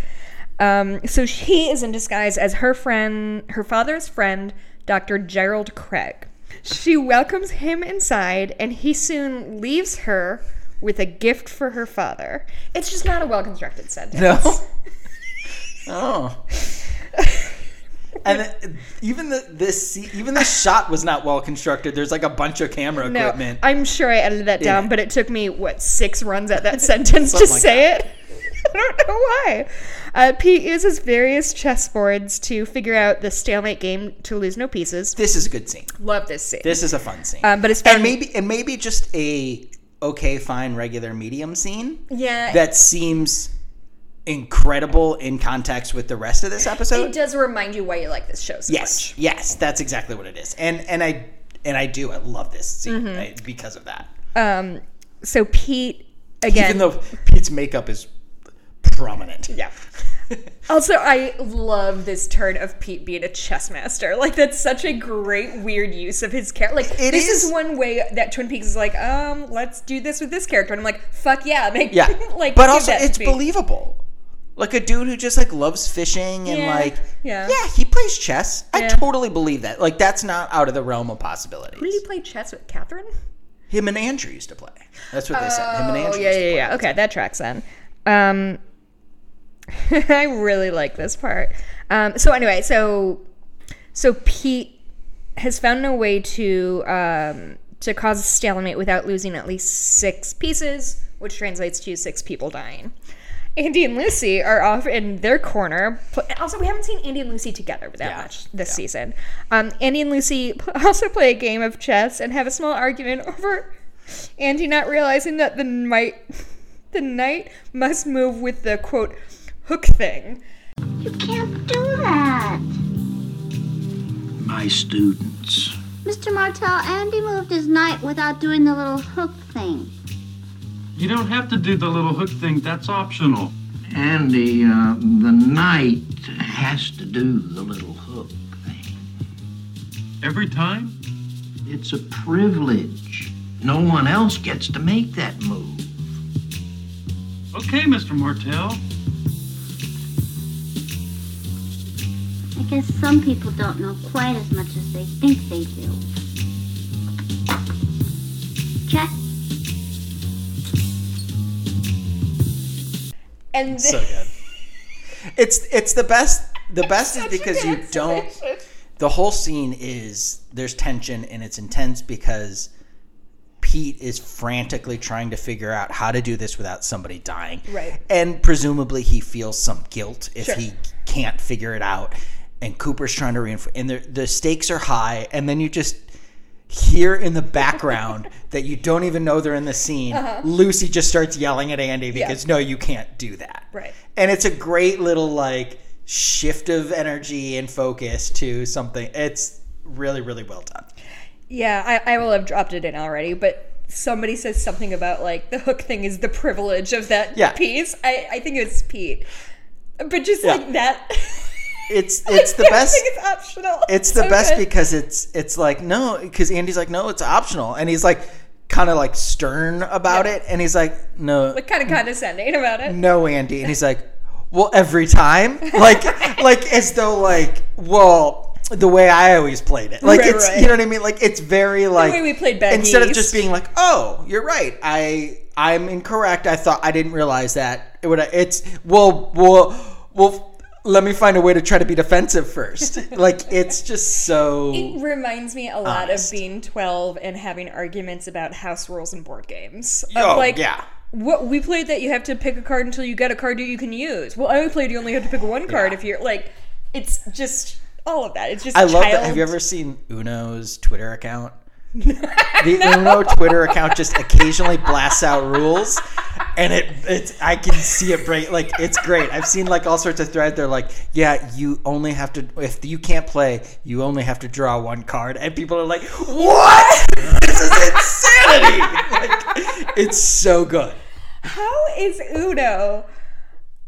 Um, so she is in disguise as her friend, her father's friend, Dr. Gerald Craig. She welcomes him inside, and he soon leaves her with a gift for her father. It's just not a well constructed sentence. no. oh. And the- even the this even the shot was not well constructed. There's like a bunch of camera No, equipment. I'm sure I edited that down, it. but it took me what six runs at that sentence to like say it. I don't know why. Uh, Pete uses various chessboards to figure out the stalemate game to lose no pieces. this is a good scene. Love this scene. This is a fun scene. Um, but it's fun. and maybe and maybe just a okay, fine, regular medium scene yeah, that seems incredible in context with the rest of this episode. it does remind you why you like this show so Yes, much. yes, that's exactly what it is. And and I and I do. I love this scene Mm-hmm. I- because of that. Um, so Pete again. Even though Pete's makeup is prominent. yeah. Also, I love this turn of Pete being a chess master. Like that's such a great weird use of his character. Like It this is. is. one way that Twin Peaks is like, um, let's do this with this character, and I'm like, fuck yeah, make Yeah, like. but also it's believable. Like a dude who just like loves fishing and Yeah, like yeah. yeah, he plays chess. I totally believe that. Like that's not out of the realm of possibilities. Who did he play chess with? Catherine. Him and Andrew used to play. That's what they said. Him and Oh Andrew. yeah, used to yeah, play. yeah. Okay, that tracks then. Um, I really like this part. Um, so anyway, so so Pete has found a way to um, to cause a stalemate without losing at least six pieces, which translates to six people dying. Andy and Lucy are off in their corner. Also, we haven't seen Andy and Lucy together that Yeah, much this season. Um, Andy and Lucy also play a game of chess and have a small argument over Andy not realizing that the knight, the knight must move with the quote hook thing. You can't do that. My students. Mr. Martell, Andy moved his knight without doing the little hook thing. You don't have to do the little hook thing. That's optional. Andy, uh, the knight has to do the little hook thing. Every time? It's a privilege. No one else gets to make that move. Okay, Mr. Martell. I guess some people don't know quite as much as they think they do. Check. And So good. It's it's the best. The best is because you don't. The whole scene is there's tension and it's intense because Pete is frantically trying to figure out how to do this without somebody dying. Right. And presumably he feels some guilt if Sure. he can't figure it out. And Cooper's trying to reinforce, and the the stakes are high. And then you just hear in the background that you don't even know they're in the scene. Uh-huh. Lucy just starts yelling at Andy because no, you can't do that. Right. And it's a great little like shift of energy and focus to something. It's really really well done. yeah, I, I will have dropped it in already, but somebody says something about like the hook thing is the privilege of that Yeah. piece. I, I think it's Pete, but just Yeah. like that. It's it's the best. think it's optional. It's the So best good. because it's it's like no because Andy's like no it's optional and he's like kind of like stern about Yeah. it and he's like no like kind of condescending about it. no Andy and he's like well every time like like as though like well the way I always played it like Right, it's right. you know what I mean like it's very like the way we played Bad instead of just being like oh you're right I I'm incorrect I thought I didn't realize that it would it's well well well let me find a way to try to be defensive first. like it's just so It reminds me a lot honest. of being 12 and having arguments about house rules and board games. Of Oh, like, yeah. What we played that you have to pick a card until you get a card that you can use. Well, I played you only have to pick one card Yeah. if you're like, it's just all of that. It's just I love that. Have you ever seen Uno's Twitter account? the Uno Twitter account just occasionally blasts out rules, and it it's I can see it break. Like it's great. I've seen like all sorts of threads. They're like, yeah, you only have to if you can't play, you only have to draw one card, and people are like, what? this is insanity. like, it's so good. How is Uno?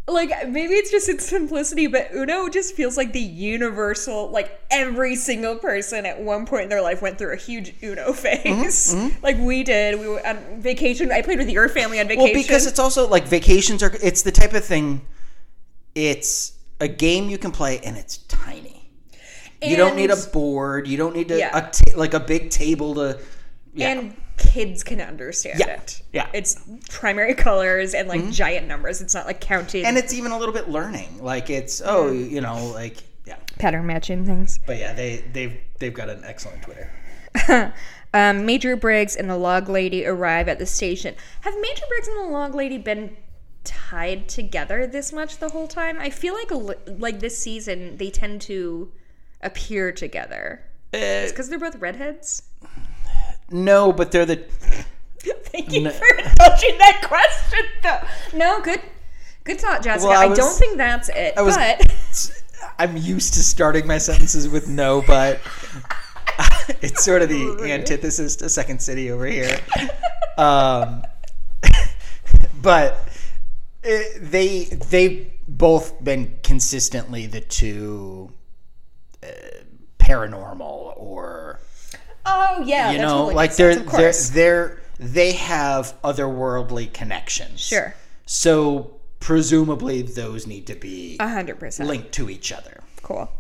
Like maybe it's just its simplicity, but Uno just feels like the universal. Like every single person at one point in their life went through a huge Uno phase, mm-hmm, mm-hmm. like we did. We were on vacation. I played with your family on vacation. Well, because it's also like vacations are. It's the type of thing. It's a game you can play, and it's tiny. you don't need a board. You don't need to, Yeah. a ta- like a big table to. Yeah. and kids can understand Yeah. it. Yeah. it's primary colors and like giant numbers. It's not like counting and it's even a little bit learning. Like it's oh, you know, like yeah. pattern matching things. But yeah, they they've they've got an excellent Twitter. Um, Major Briggs and the Log Lady arrive at the station. Have Major Briggs and the Log Lady been tied together this much the whole time? I feel like like this season they tend to appear together. it's because they're both redheads. No, but they're the. Thank you for indulging that question, though. No, good, good thought, Jessica. Well, I I, was- don't think that's it. I was- but I'm used to starting my sentences with no, but it's sort of the antithesis to Second City over here. Um, but uh, they they've both been consistently the two uh, paranormal or oh yeah, you know totally like they're sense, they're they're they have otherworldly connections Sure. so presumably those need to be a hundred percent. linked to each other Cool.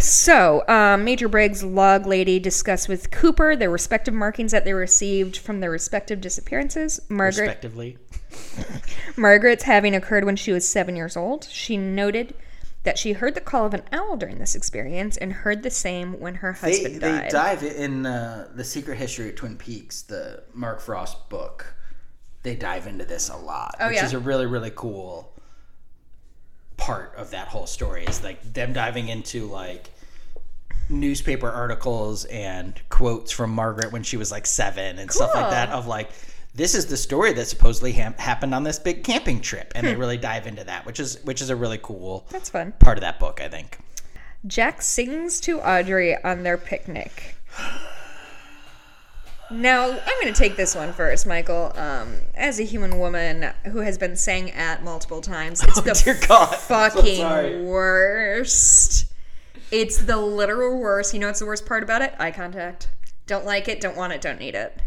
So, um, Major Briggs, Log Lady discuss with Cooper their respective markings that they received from their respective disappearances. Margaret, respectively. Margaret's having occurred when she was seven years old. She noted that she heard the call of an owl during this experience and heard the same when her they, husband they died. dive in uh, the secret history of twin peaks the mark frost book they dive into this a lot Oh, which yeah? is a really really cool part of that whole story is like them diving into like newspaper articles and quotes from margaret when she was like seven and stuff like that of like this is the story that supposedly ha- happened on this big camping trip and they really dive into that which is which is a really cool Hmm. That's fun. part of that book i think Jack sings to Audrey on their picnic. Now, I'm going to take this one first, Michael. Um, as a human woman who has been sang at multiple times, it's the Oh, dear God. I'm so fucking worst. It's the literal worst. You know what's the worst part about it? Eye contact. Don't like it, don't want it, don't need it.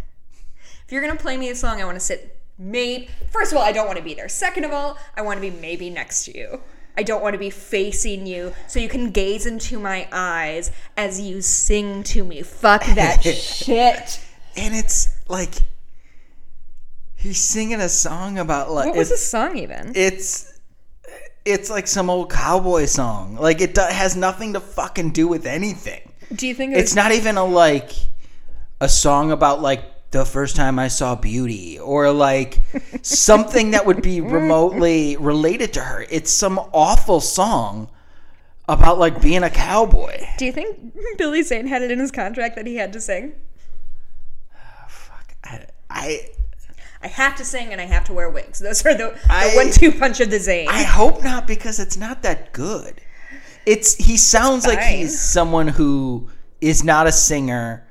If you're to play me a song, I want to sit maybe First of all, I don't want to be there. Second of all, I want to be maybe next to you. I don't want to be facing you so you can gaze into my eyes as you sing to me. Fuck that shit. and it's like he's singing a song about like What was the song even? it's it's like some old cowboy song like it do, has nothing to fucking do with anything Do you think it was it's not even a like a song about like the first time I saw beauty or like something that would be remotely related to her. It's some awful song about like being a cowboy. Do you think Billy Zane had it in his contract that he had to sing? I, I I have to sing and I have to wear wigs. Those are the, the one-two punch of the Zane. I hope not because it's not that good. It's he sounds like he's someone who is not a singer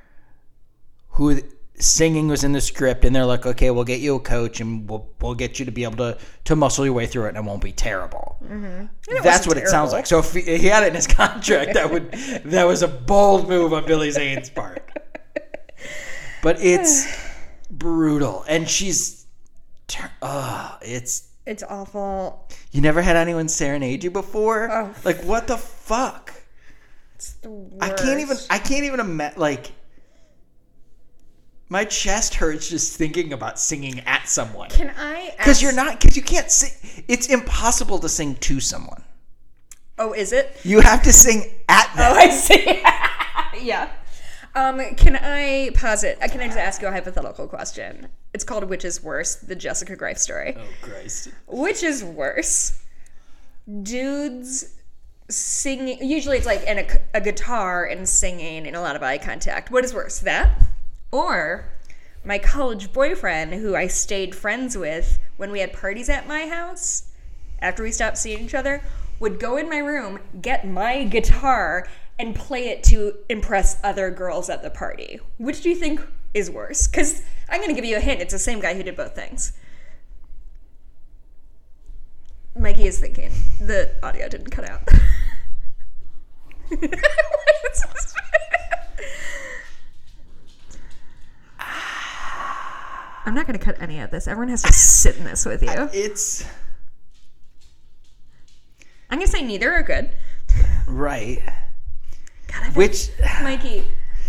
who singing was in the script and they're like, "Okay, we'll get you a coach and we'll we'll get you to be able to to muscle your way through it and it won't be terrible." That's wasn't what it sounds like. So if he, he had it in his contract, that would that was a bold move on Billy Zane's part. But it's brutal and she's uh it's it's awful. you never had anyone serenade you before? Oh. Like what the fuck? It's the worst. I can't even I can't even imagine like my chest hurts just thinking about singing at someone. Can I? Because ask- you're not because you can't sing It's impossible to sing to someone. Oh, is it? You have to sing at them. Oh, I see. yeah. Um, can I posit? uh, Can I just ask you a hypothetical question? It's called "Which is Worse?" The Jessica Greif story. Oh Christ! Which is worse? Dudes singing. Usually, it's like in a, a guitar and singing and a lot of eye contact. What is worse, that or my college boyfriend, who I stayed friends with when we had parties at my house after we stopped seeing each other, would go in my room, get my guitar, and play it to impress other girls at the party. Which do you think is worse? Because I'm going to give you a hint. It's the same guy who did both things. Mikey is thinking. The audio didn't cut out. I'm not going to cut any of this. Everyone has to sit in this with you. It's. I'm going to say neither are good. right. God, Which Mikey.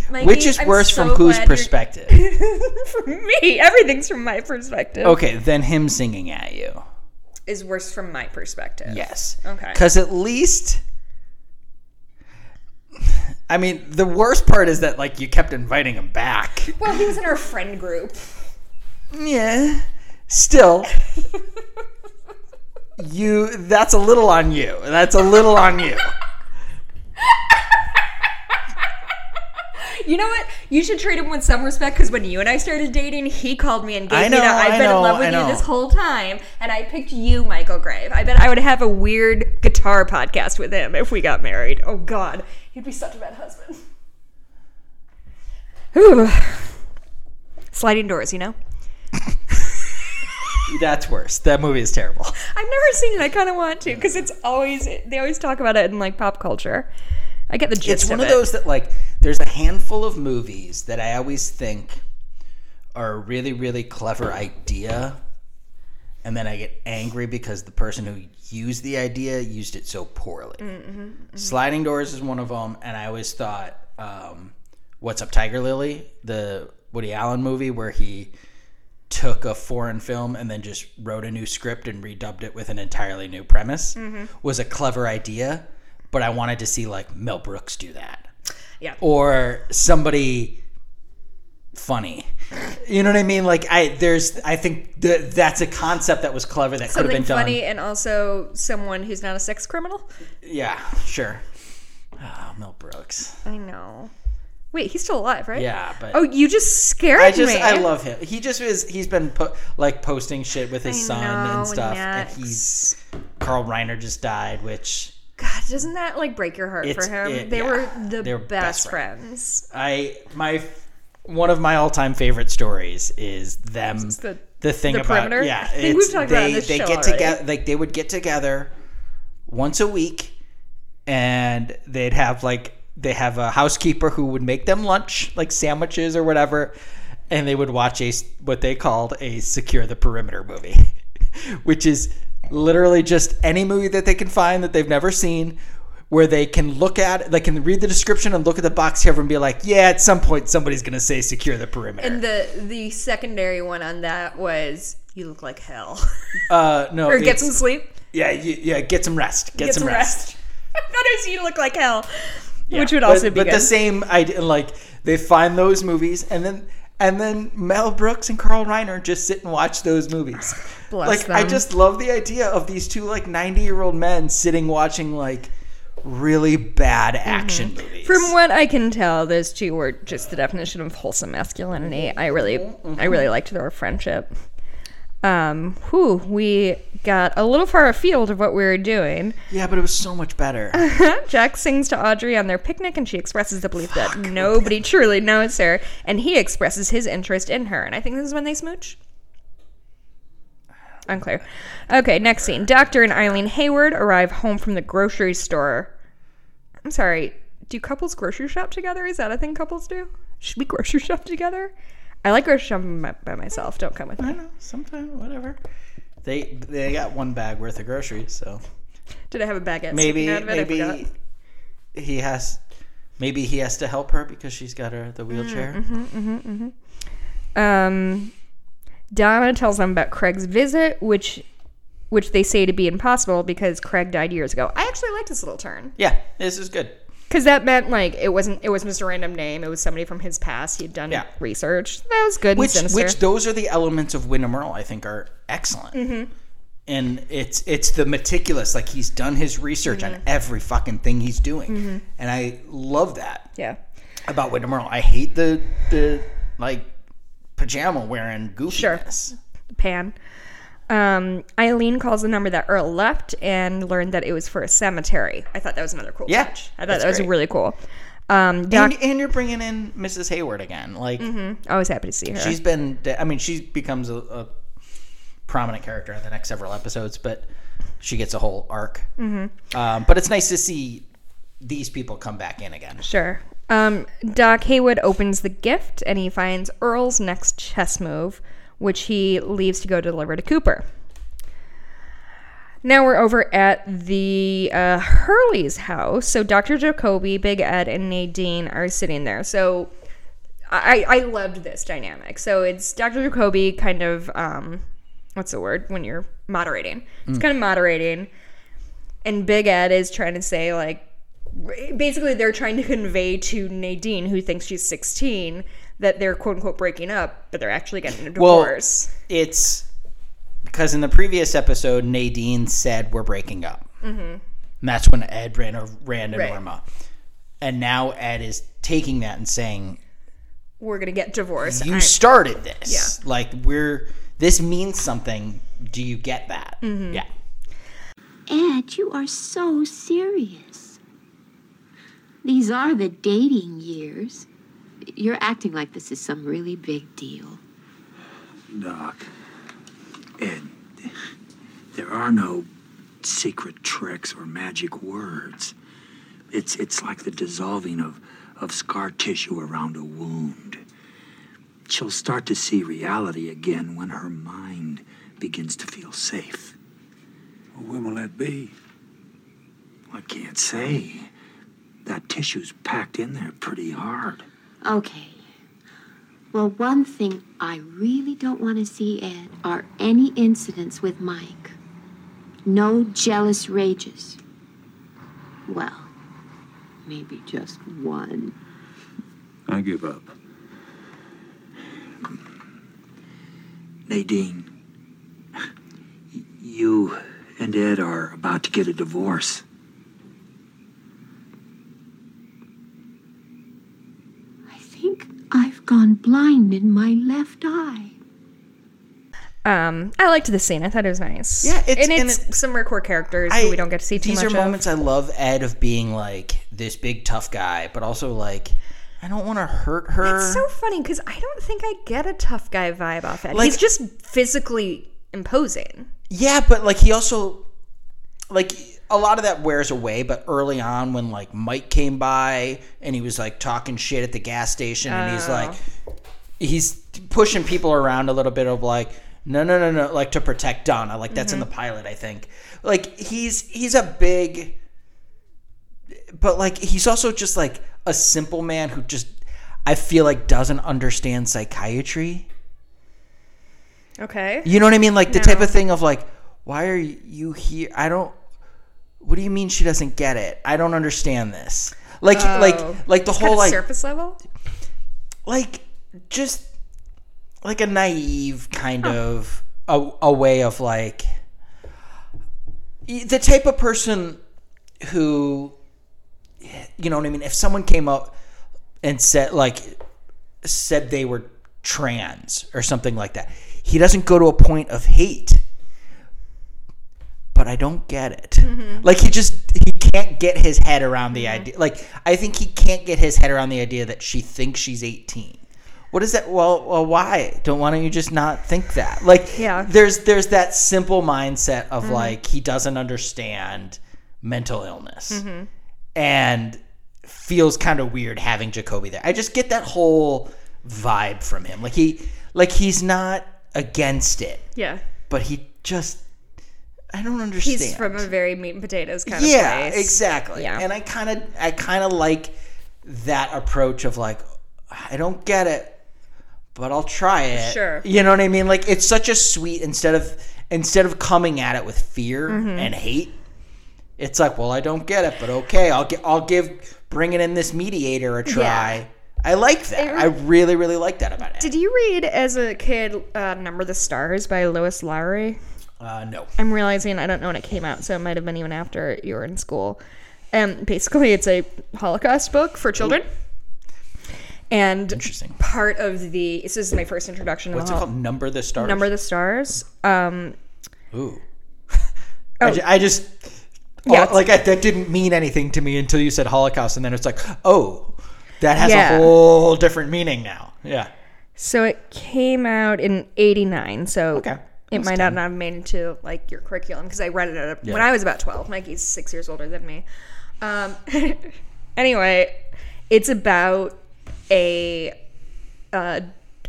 Mikey, which is I'm worse so from whose perspective? from me. Everything's from my perspective. Okay, then him singing at you. Is worse from my perspective. Yes. Okay. Because at least, I mean, the worst part is that like you kept inviting him back. Well, he was in our friend group. Yeah. Still, you. That's a little on you. That's a little on you. You know what? You should treat him with some respect because when you and I started dating, he called me and gave I me know, the I've I been know, in love with you this whole time, and I picked you, Michael Grave. I bet I would have a weird guitar podcast with him if we got married. Oh God, he'd be such a bad husband. Whew. Sliding doors, you know. That's worse. That movie is terrible. I've never seen it. I kind of want to because it's always they always talk about it in like pop culture. I get the gist It's one of of those that like there's a handful of movies that I always think are a really really clever idea and then I get angry because the person who used the idea used it so poorly. Sliding Doors is one of them and I always thought um, What's Up Tiger Lily, the Woody Allen movie where he took a foreign film and then just wrote a new script and redubbed it with an entirely new premise mm-hmm. was a clever idea, but I wanted to see like Mel Brooks do that. Yeah. Or somebody funny. You know what I mean? Like I there's I think that that's a concept that was clever that could have been done. funny and also someone who's not a sex criminal. Yeah, sure. Oh, Mel Brooks. I know. Wait, he's still alive, right? Yeah, but Oh, you just scared I just me. I love him. He just is he's been po- like posting shit with his I son know, and stuff Nex. and he's Carl Reiner just died, which God, doesn't that like break your heart for him? it- they yeah. were the They were best, best friends. I my one of my all-time favorite stories is them the- the thing the about perimeter? yeah I think we've it's- talked about they this they show get already. together like they would get together once a week and they'd have like they have a housekeeper who would make them lunch like sandwiches or whatever and they would watch a what they called a secure the perimeter movie which is literally just any movie that they can find that they've never seen where they can look at they can read the description and look at the box cover and be like yeah at some point somebody's going to say secure the perimeter And the the secondary one on that was you look like hell. uh no or get some sleep. yeah you, yeah get some rest get, Get some, some rest, rest. It was you look like hell. Yeah. Which would But- also be but good. the same idea like they find those movies and then and then Mel Brooks and Carl Reiner just sit and watch those movies. Bless like I just love the idea of these two like 90-year-old men sitting watching like really bad action movies. Mm-hmm. From what I can tell, those two were just the definition of wholesome masculinity. I really, I really liked their friendship. Um, whew, we got a little far afield of what we were doing. yeah, but it was so much better. Jack sings to Audrey on their picnic, and she expresses the belief that nobody truly knows her, and he expresses his interest in her. And I think this is when they smooch. Unclear. Okay, next scene. Doctor and Eileen Hayward arrive home from the grocery store. I'm sorry. Do couples grocery shop together? Is that a thing couples do? Should we grocery shop together? I like grocery shopping by, by myself. Don't come with me. I know, sometimes whatever. They they got one bag worth of groceries, so Did I have a baguette? maybe sticking out of it? I forgot. maybe he has maybe he has to help her because she's got her the wheelchair. Mm, mm-hmm, mm-hmm, mm-hmm. Um, Donna tells them about Craig's visit, which which they say to be impossible because Craig died years ago. I actually liked this little turn Yeah, this is good. Because that meant like it wasn't it wasn't just a random name. It was somebody from his past. He'd done Yeah. research. That was good Which which those are the elements of Windom Earle I think are excellent. Mm-hmm. And it's it's the meticulous, like he's done his research on Mm-hmm. every fucking thing he's doing, and I love that yeah. about Windom Earle. I hate the the like pajama wearing goofiness. Pan. Um, Eileen calls the number that Earle left and learned that it was for a cemetery. I thought that was another cool Yeah, touch. I thought that was great. really cool. Um, Doc, And, and you're bringing in Mrs. Hayward again. Like I was happy to see her. she's been. I mean, she becomes a, a prominent character in the next several episodes, but she gets a whole arc. Mm-hmm. Um, but it's nice to see these people come back in again. Sure. Um, Doc Hayward opens the gift and he finds Earle's next chess move, which he leaves to go deliver to Cooper. Now we're over at the uh, Hurley's house. So Dr. Jacoby, Big Ed, and Nadine are sitting there. So I, I loved this dynamic. So it's Dr. Jacoby kind of, um, what's the word when you're moderating? It's kind of moderating. And Big Ed is trying to say, like, basically they're trying to convey to Nadine, who thinks she's 16, that they're quote unquote breaking up, but they're actually getting a Well, divorce. It's because in the previous episode, Nadine said we're breaking up. Mm-hmm. And that's when Ed ran or ran to Right. Norma, and now Ed is taking that and saying We're gonna get divorced. you I- started this. Yeah. Like we're this means something. Do you get that? Mm-hmm. Yeah. Ed, you are so serious. These are the dating years. You're acting like this is some really big deal. Doc, Ed, there are no secret tricks or magic words. It's it's like the dissolving of, of scar tissue around a wound. She'll start to see reality again when her mind begins to feel safe. when will that be? I can't say. That tissue's packed in there pretty hard. Okay. Well, one thing I really don't want to see, Ed, are any incidents with Mike. No jealous rages. Well, maybe just one. I give up. Nadine, you and Ed are about to get a divorce. I think I've gone blind in my left eye. Um, I liked the scene. I thought it was nice. Yeah, it's- and and it's some rare core characters I- who we don't get to see too These much are of. moments I love Ed of being like this big tough guy, but also like I don't want to hurt her. It's so funny because I don't think I get a tough guy vibe off Ed. Like- He's just physically imposing. Yeah, but like he also like a lot of that wears away, but early on when like Mike came by and he was like talking shit at the gas station and he's Oh. like he's pushing people around a little bit of like no no no no like to protect Donna like that's in Mm-hmm. the pilot I think like he's he's a big but like he's also just like a simple man who just I feel like doesn't understand psychiatry Okay. you know what I mean? Like the No. type of thing of like, why are you here? I don't. What do you mean she doesn't get it? I don't understand this. Like, Oh. like, like the whole kinda like, surface level. like, just like a naive kind of a, a way of like the type of person who, you know what I mean? If someone came up and said like said they were trans or something like that. He doesn't go to a point of hate. But I don't get it. Mm-hmm. Like he just he can't get his head around the mm-hmm. idea. Like I think he can't get his head around the idea that she thinks she's 18. What is that? Well, well, why? Don't why don't you just not think that? Like, Yeah. there's there's that simple mindset of mm-hmm. like he doesn't understand mental illness, and feels kind of weird having Jacoby there. I just get that whole vibe from him. Like he like he's not against it, Yeah. but he just I don't understand. He's from a very meat and potatoes kind yeah, of place. exactly. Yeah. And I kind of I kind of like that approach of like I don't get it, but I'll try it. Sure. You know what I mean? Like it's such a sweet instead of instead of coming at it with fear Mhm. and hate, it's like, well, I don't get it, but okay, I'll get, I'll give bringing in this mediator a try. I like that. It- I really, really like that about it. Did you read as a kid uh, Number the Stars by Lois Lowry? Uh, no. I'm realizing I don't know when it came out, so it might have been even after you were in school. And basically, it's a Holocaust book for children. And Interesting. part of the this is my first introduction. What's to it called? Number the stars. Number the Stars. Um, Ooh. Oh. I, ju- I just. Yeah, Yeah, like I, that didn't mean anything to me until you said Holocaust, and then it's like, oh, that has Yeah. a whole different meaning now. Yeah. so it came out in '89. So Okay. It That's might not have made it to like your curriculum because I read it at a, Yeah. when I was about 12. Mikey's six years older than me. Um, anyway, it's about a, uh,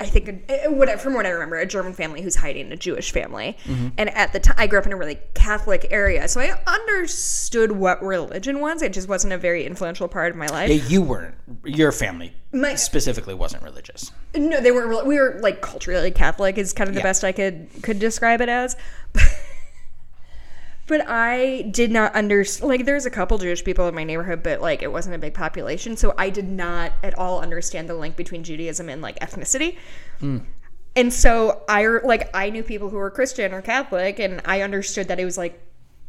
I think, uh, what, from what I remember, a German family who's hiding a Jewish family. Mm-hmm. And at the time, I grew up in a really Catholic area, so I understood what religion was. It just wasn't a very influential part of my life. Yeah, you weren't. Your family My- specifically wasn't religious. No, they weren't. We were like culturally Catholic is kind of the Yeah. best I could could describe it as. But I did not understand. Like, there's a couple Jewish people in my neighborhood, but like it wasn't a big population, so I did not at all understand the link between Judaism and like ethnicity. And so I like I knew people who were Christian or Catholic, and I understood that it was like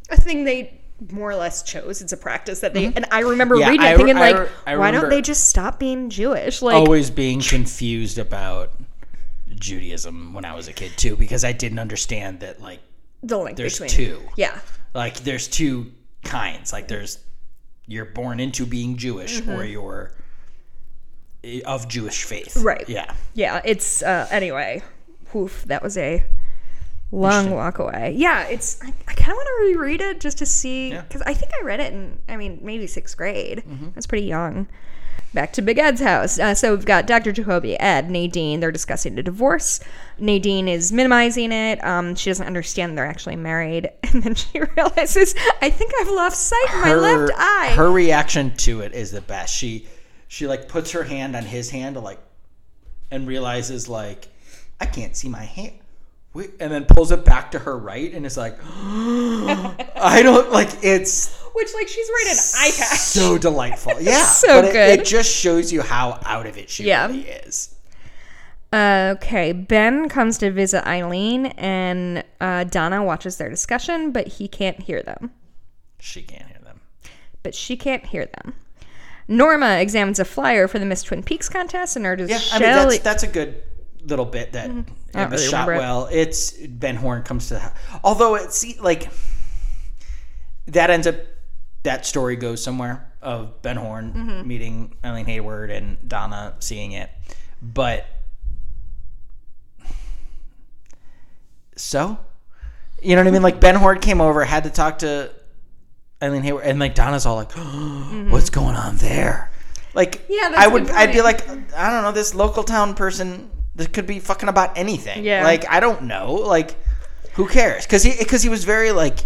a thing they more or less chose. It's a practice that they. And I remember Mm-hmm. Yeah, reading I it, thinking I like, I why don't they just stop being Jewish? Like, Always being confused about Judaism when I was a kid too, because I didn't understand that like the link there's between two. Yeah. Like there's two kinds. Like there's you're born into being Jewish Mhm. or you're eh, of Jewish faith. Right. Yeah. Yeah. It's uh, anyway. Woof. That was a long walk away. Yeah. It's. I, I kind of want to reread it just to see because I think I read it in. I mean, maybe sixth grade. I was pretty young. Back to Big Ed's house. Uh, so we've got Dr. Jacoby, Ed, Nadine. They're discussing a divorce. Nadine is minimizing it. Um, she doesn't understand they're actually married, and then she realizes, "I think I've lost sight in my left eye." Her reaction to it is the best. She she like puts her hand on his hand to like and realizes like I can't see my hand. Wait, and then pulls it back to her right and is like I don't like it's Which, like, she's wearing an eye patch. so delightful. Yeah. So but it- good. It, just shows you how out of it she Yeah. really is. Okay, Ben comes to visit Eileen, and uh, Donna watches their discussion, but he can't hear them. She can't hear them. But she can't hear them. Norma examines a flyer for the Miss Twin Peaks contest and urges Yeah, I mean that's that's a good little bit that I it don't was really shot remember it. well. It's Ben Horn comes to the house. Although it see like that ends up that story goes somewhere of Ben Horn Mhm. meeting Eileen Hayward and Donna seeing it. But so you know what I mean? Like Ben Horn came over, had to talk to Eileen Hayward, and like Donna's all like, "What's going on there?" Like, Mm-hmm. Yeah, that's I a would, I'd be like, I don't know, this local town person that could be fucking about anything. Yeah. Like, I don't know. Like, who cares? Because he, because he was very like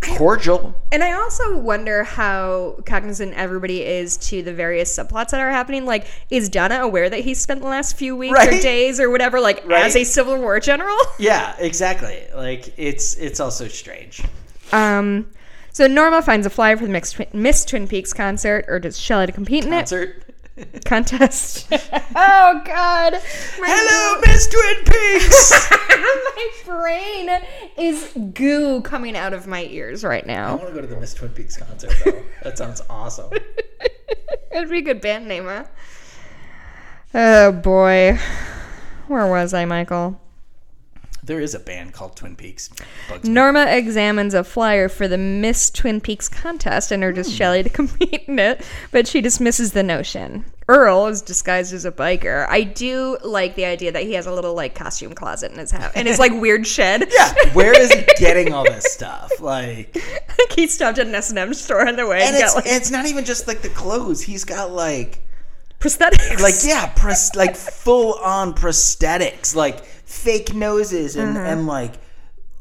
cordial. And I also wonder how cognizant everybody is to the various subplots that are happening. Like, is Donna aware that he spent the last few weeks or days or whatever, like, Right. as a Civil War general? Yeah, exactly. Like, it's it's also strange. Um, so Norma finds a flyer for the Miss Twin, Miss Twin Peaks concert, urges Shelley to compete in Concert. Contest. oh God! My Hello, Miss Twin Peaks. my brain is goo coming out of my ears right now. I want to go to the Miss Twin Peaks concert though. that sounds awesome. It'd be a good band name, huh? Oh boy, where was I, Michael? There is a band called Twin Peaks. Bugs me. Norma examines a flyer for the Miss Twin Peaks contest and urges hmm. Shelley to compete in it, but she dismisses the notion. Earle is disguised as a biker. I do like the idea that he has a little like costume closet in his house, in his like weird shed. Yeah, where is he getting all this stuff? Like, like he stopped at an S and M store on the way and, and it's, got like it's not even just like the clothes. He's got like prosthetics. like yeah, pros- like full on prosthetics, like fake noses and Mhm. and like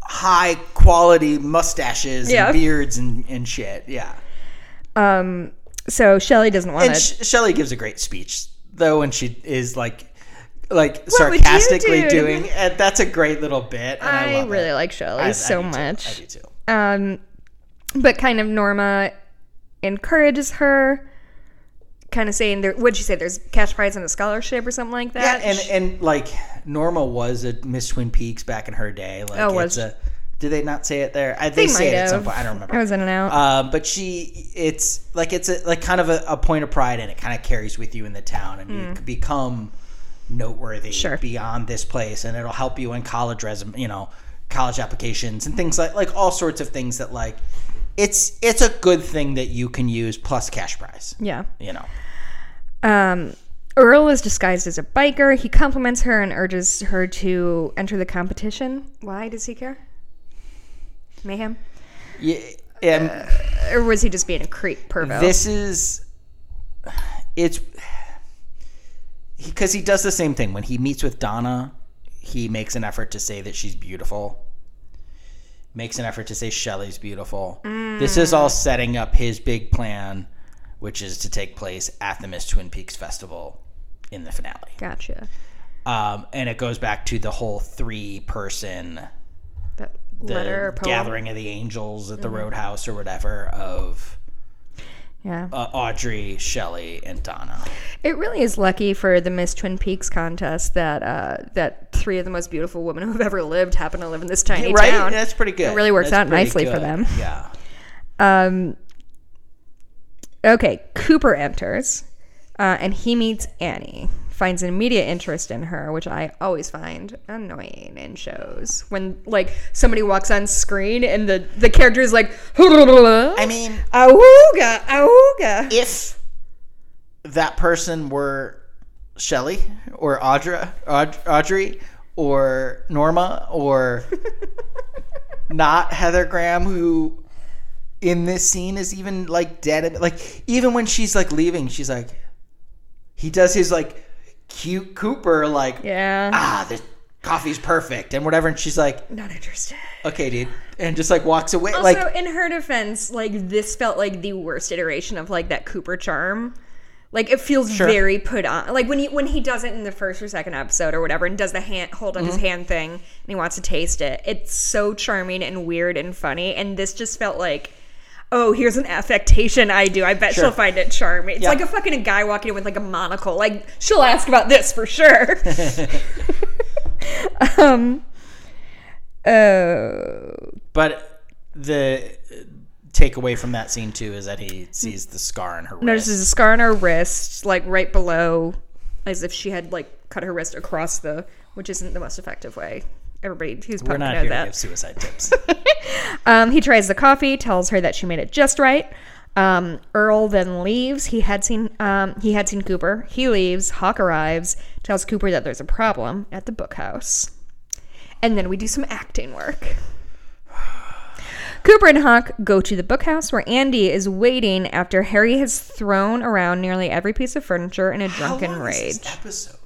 high quality mustaches Yeah. and beards and and shit. Yeah. Um. So Shelley doesn't want And to. Sh- Shelley gives a great speech though, when she is like like you sarcastically do? doing. And that's a great little bit. And I, I, love really it. like Shelley I- I so too. much. I do too. Um, but kind of Norma encourages her, kind of saying, there, "What'd you say? There's cash prize and a scholarship or something like that. Yeah, that." and and like Norma was a Miss Twin Peaks back in her day. Like Oh, it's was a. Did they not say it there? I, They they say it at some point. I don't remember. I was in and out. Um, but she, it's like it's a, like kind of a, a point of pride, and it kind of carries with you in the town, and you could become noteworthy Mm. Sure. beyond this place, and it'll help you in college resume, you know, college applications and things like like all sorts of things that like it's it's a good thing that you can use plus cash prize. yeah. You know, Um, Earle is disguised as a biker. He compliments her and urges her to enter the competition. Why does he care? Mayhem, yeah, and or was he just being a creep, pervo? This is it's because he, does the same thing when he meets with Donna. He makes an effort to say that she's beautiful. Makes an effort to say Shelley's beautiful. This is all setting up his big plan, which is to take place at the Miss Twin Peaks Festival in the finale. gotcha. Um, and it goes back to the whole three person That the letter gathering of the angels at the roadhouse or whatever of Yeah. uh, Audrey, Shelley, and Donna. It really is lucky for the Miss Twin Peaks contest that uh, that three of the most beautiful women who've ever lived happen to live in this tiny right? town. That's pretty good. It really works That's out nicely for them. Yeah. Um, okay, Cooper enters, uh, and he meets Annie. Finds an immediate interest in her, which I always find annoying in shows when like somebody walks on screen and the the character is like, I mean, auga, auga. if that person were Shelley or Audra, Aud- Audrey or Norma or not Heather Graham, who in this scene is even like dead. Like even when she's like leaving, she's like, he does his like cute Cooper like, Yeah, ah, the coffee's perfect and whatever, and she's like, not interested. okay, dude, and just like walks away. Also, like in her defense, like this felt like the worst iteration of like that Cooper charm. Like it feels Sure. very put on. Like when he when he does it in the first or second episode or whatever, and does the hand hold on Mm-hmm. his hand thing, and he wants to taste it. It's so charming and weird and funny. And this just felt like. Oh, here's an affectation I do. I bet Sure. she'll find it charming. It's Yeah. like a fucking guy walking in with like a monocle. Like she'll ask about this for sure. um. Uh, But the takeaway from that scene too is that he sees the scar in her Notices wrist. a scar on her wrist, like right below, as if she had like cut her wrist across the, which isn't the most effective way. Everybody who's We're not knows here to that. give suicide tips. Um, he tries the coffee, tells her that she made it just right. Um, Earle then leaves. He had seen um, he had seen Cooper. He leaves. Hawk arrives, tells Cooper that there's a problem at the bookhouse, and then we do some acting work. Cooper and Hawk go to the bookhouse where Andy is waiting after Harry has thrown around nearly every piece of furniture in a drunken How long is rage. this episode.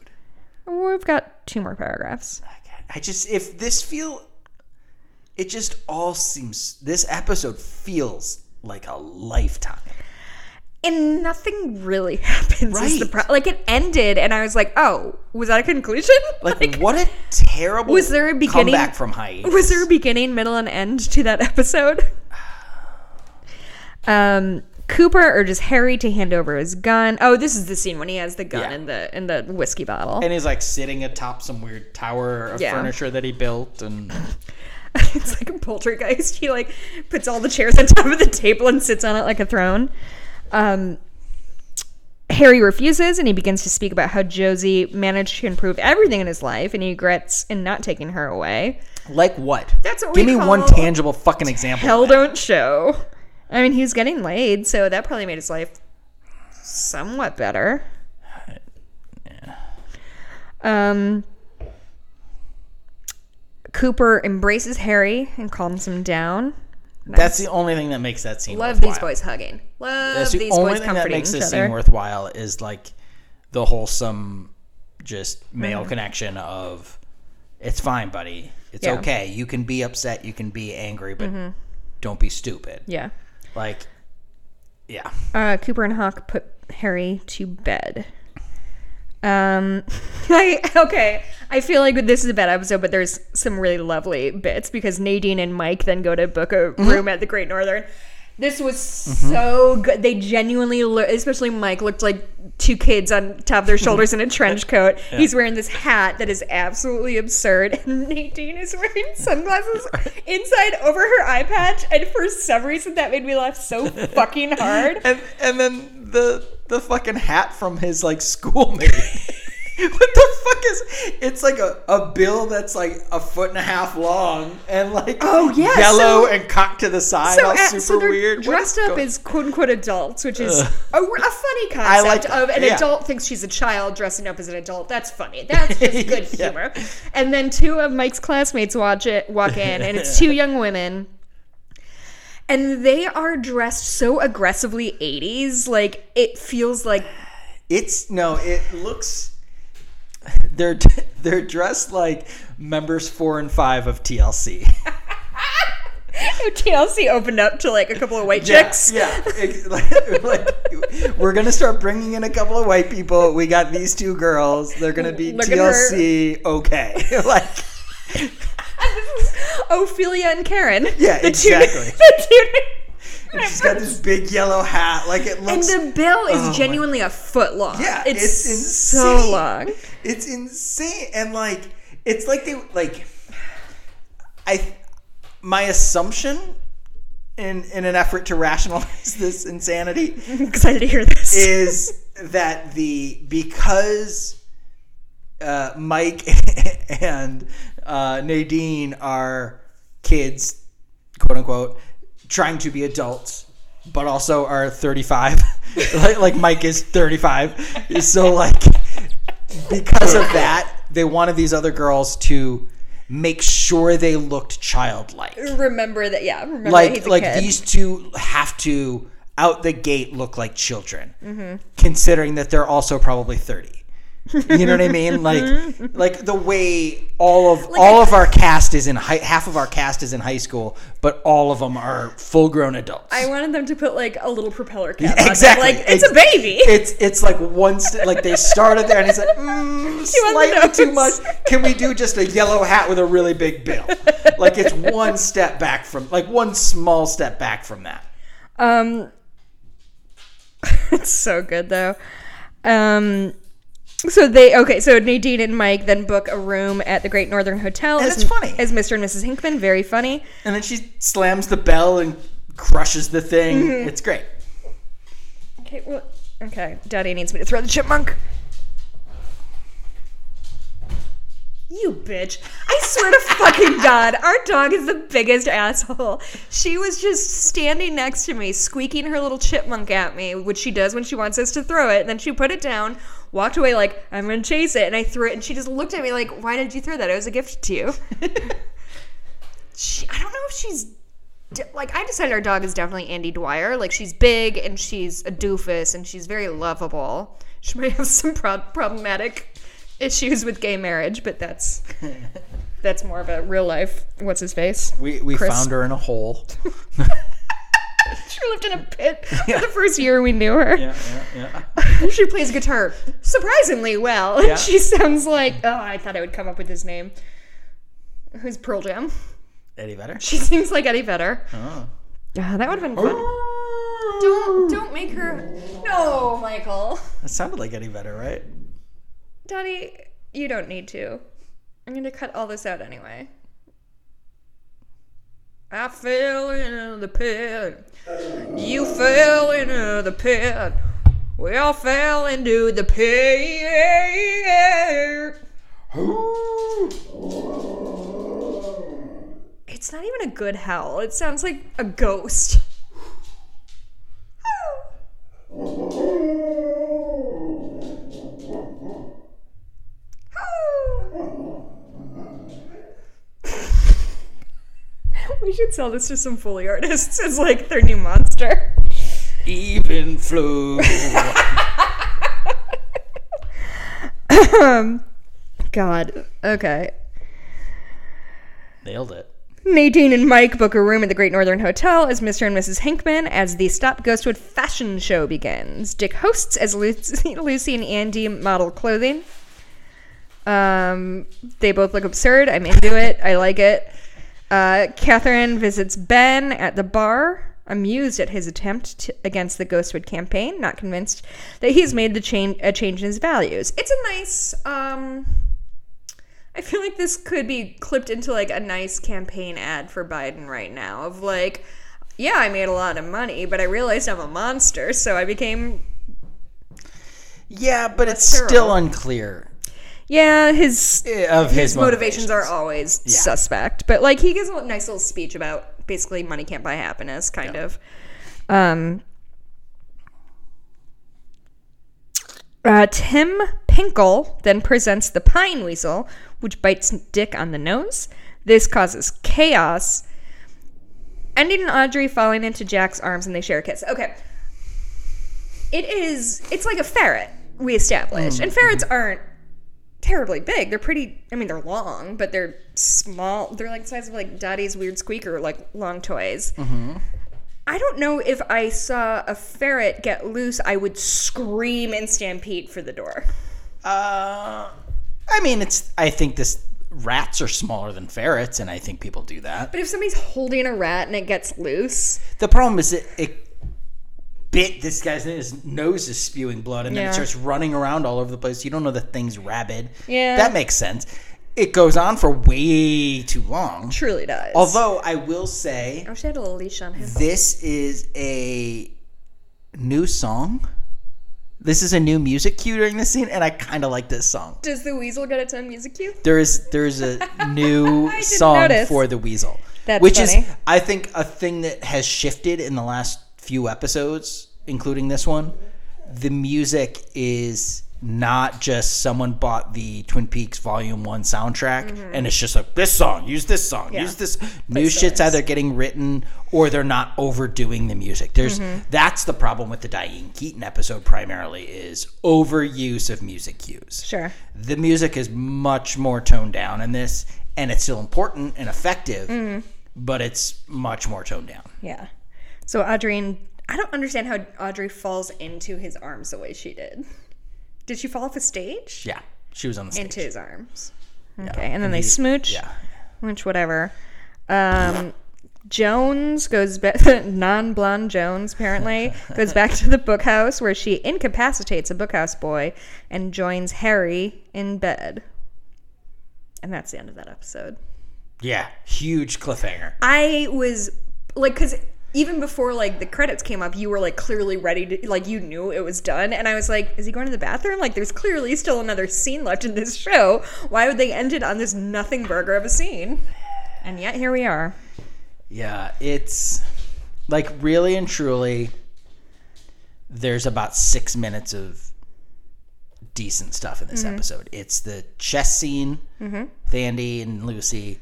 We've got two more paragraphs. I just if this feel, it just all seems. This episode feels like a lifetime. and nothing really happens. Is the Right. pro- like it ended, and I was like, "Oh, was that a conclusion? Like, what a terrible. was there a beginning? comeback from hiatus? Was there a beginning, middle, and end to that episode?" Um, Cooper urges Harry to hand over his gun. Oh, this is the scene when he has the gun Yeah. in the in the whiskey bottle. And he's like sitting atop some weird tower of Yeah. furniture that he built, and it's like a poltergeist. He like puts all the chairs on top of the table and sits on it like a throne. Um, Harry refuses and he begins to speak about how Josie managed to improve everything in his life and he regrets in not taking her away. like what? That's what Give me one tangible fucking example. Hell don't show. I mean, he's getting laid, so that probably made his life somewhat better. Um, Cooper embraces Harry and calms him down. That's the only thing that makes that scene. Love worthwhile. these boys hugging. Love That's the these only boys thing that makes this other. scene worthwhile is like the wholesome, just male Mhm. connection of it's fine, buddy. It's Yeah. okay. You can be upset. You can be angry, but Mhm. don't be stupid. Yeah. Like, yeah. Uh, Cooper and Hawk put Harry to bed. Um, I okay. I feel like this is a bad episode, but there's some really lovely bits because Nadine and Mike then go to book a Mm-hmm. room at the Great Northern. This was mm-hmm. so good. They genuinely, look, especially Mike, looked like two kids on top of their shoulders in a trench coat. He's wearing this hat that is absolutely absurd, and Nadine is wearing sunglasses inside over her eye patch. And for some reason, that made me laugh so fucking hard. and and then the the fucking hat from his like schoolmate. what the fuck is? It's like a, a bill that's like a foot and a half long and like Oh, yeah, yellow so- and cocked to the side, so, all super so they're weird. Dressed up going- as quote unquote adults, which is Ugh. a, a funny concept like of an yeah. adult thinks she's a child dressing up as an adult. That's funny. That's just good Yeah. humor. And then two of Mike's classmates watch it, walk in, and it's two young women. And they are dressed so aggressively 80s, like it feels like It's no, it looks. They're they're dressed like members four and five of TLC. TLC opened up to like a couple of white Yeah, chicks. Yeah, like, like, we're gonna start bringing in a couple of white people. We got these two girls. They're gonna be Look. TLC. Okay, like Ophelia and Karen. Yeah, The two- exactly. the two- and she's got this big yellow hat. Like it looks. and the bill is Oh my- genuinely a foot long. Yeah, it's, it's so long. It's insane, and like it's like they like. I, my assumption, in in an effort to rationalize this insanity, I'm excited to hear this. is that the because uh, Mike and uh, Nadine are kids, quote unquote, trying to be adults, but also are 35. like, like Mike is 35. So, like, because of that, they wanted these other girls to make sure they looked childlike remember that, yeah. Remember like like kid. these two have to out the gate look like children Mhm. considering that they're also probably 30 you know what i mean? Like like the way all of all of our cast is in high half of our cast is in high school but all of them are full grown adults. I wanted them to put like a little propeller cap on. exactly. Like it's a baby. it's it's like one st- like they started there and it's like mm, slightly too much. Can we do just a yellow hat with a really big bill? Like it's one step back from like one small step back from that. Um, it's so good though. Um, so they okay. So Nadine and Mike then book a room at the Great Northern Hotel. And as, it's funny. as Mr. and Mrs. Hinkman. Very funny. And then she slams the bell and crushes the thing. Mhm. It's great. Okay, well, okay. Daddy needs me to throw the chipmunk. You bitch. I swear to fucking God, our dog is the biggest asshole. She was just standing next to me, squeaking her little chipmunk at me, which she does when she wants us to throw it. And then she put it down, walked away like, I'm gonna chase it. And I threw it, and she just looked at me like, Why did you throw that? It was a gift to you. she, I don't know if she's like I decided our dog is definitely Andy Dwyer. Like she's big and she's a doofus and she's very lovable. She might have some pro- problematic issues with gay marriage, but that's that's more of a real life. What's his face? We we Chris. found her in a hole. She lived in a pit for the first year we knew her. yeah, yeah, yeah. she plays guitar surprisingly well. Yeah. She sounds like oh, I thought I would come up with his name. Who's Pearl Jam? Eddie Vedder. She seems like Eddie Vedder. Oh. Yeah, that would have been fun. Oh. Don't don't make her. No, Michael. That sounded like Eddie Vedder, right? Daddy, you don't need to. I'm gonna cut all this out anyway. I fell into the pit. You fell into the pit. We all fell into the pit. It's not even a good howl. It sounds like a ghost. We should sell this to some Foley artists as like their new monster. Even flew. um, God. Okay. Nailed it. Nadine and Mike book a room at the Great Northern Hotel as Mr. and Mrs. Hinkman as the Stop Ghostwood fashion show begins. Dick hosts as Lucy, Lucy and Andy model clothing. Um, they both look absurd. I'm into it. I like it. Uh, Catherine visits Ben at the bar, amused at his attempt to, against the Ghostwood campaign, not convinced that he's made the change a change in his values. It's a nice. Um, I feel like this could be clipped into like a nice campaign ad for Biden right now of like, yeah, I made a lot of money, but I realized I'm a monster, so I became. Yeah, but it's Less still unclear Yeah, his of his, his motivations are always Yeah. suspect. But like he gives a nice little speech about basically money can't buy happiness, kind of. Um, uh, Tim Pinkle then presents the pine weasel, which bites Dick on the nose. This causes chaos, ending in Audrey falling into Jack's arms and they share a kiss. Okay. It is, it's like a ferret, we established. And ferrets aren't terribly big. They're pretty. I mean, they're long, but they're small. They're like the size of like Daddy's weird squeaker, like long toys. I don't know if I saw a ferret get loose, I would scream and stampede for the door. Uh, I mean, it's. I think this rats are smaller than ferrets, and I think people do that. But if somebody's holding a rat and it gets loose, The problem is it, it bit this guy's his nose is spewing blood, and then Yeah. it starts running around all over the place. You don't know the thing's rabid. Yeah. that makes sense. It goes on for way too long. truly does. Although I will say, I wish I had a little leash on him. this is a new song. This is a new music cue during this scene, and I kind of like this song. Does the weasel get its own music cue? There is there's a new song notice. for the weasel, That's which funny. is I think a thing that has shifted in the last few episodes, including this one. The music is not just someone bought the Twin Peaks Volume One soundtrack and it's just like this song, use this song, Mm-hmm. Yeah. use this. New shit's either getting written or they're not overdoing the music. There's Mm-hmm. that's the problem with the Diane Keaton episode primarily is overuse of music cues Sure. the music is much more toned down in this and it's still important and effective Mm-hmm. but it's much more toned down Yeah. So Audrey and I don't understand how Audrey falls into his arms the way she did. Did she fall off a stage? yeah she was on the stage Into his arms. Okay, and then they smooch. yeah Which whatever. Um Jones goes back non-blonde Jones apparently goes back to the bookhouse where she incapacitates a bookhouse boy and joins Harry in bed. And that's the end of that episode. yeah huge cliffhanger I was like, because even before like the credits came up, you were like clearly ready to like you knew it was done, and I was like, is he going to the bathroom? Like, there's clearly still another scene left in this show. Why would they end it on this nothing burger of a scene? And yet here we are. yeah it's like really and truly there's about six minutes of decent stuff in this Mm-hmm. episode it's the chess scene with andy and lucy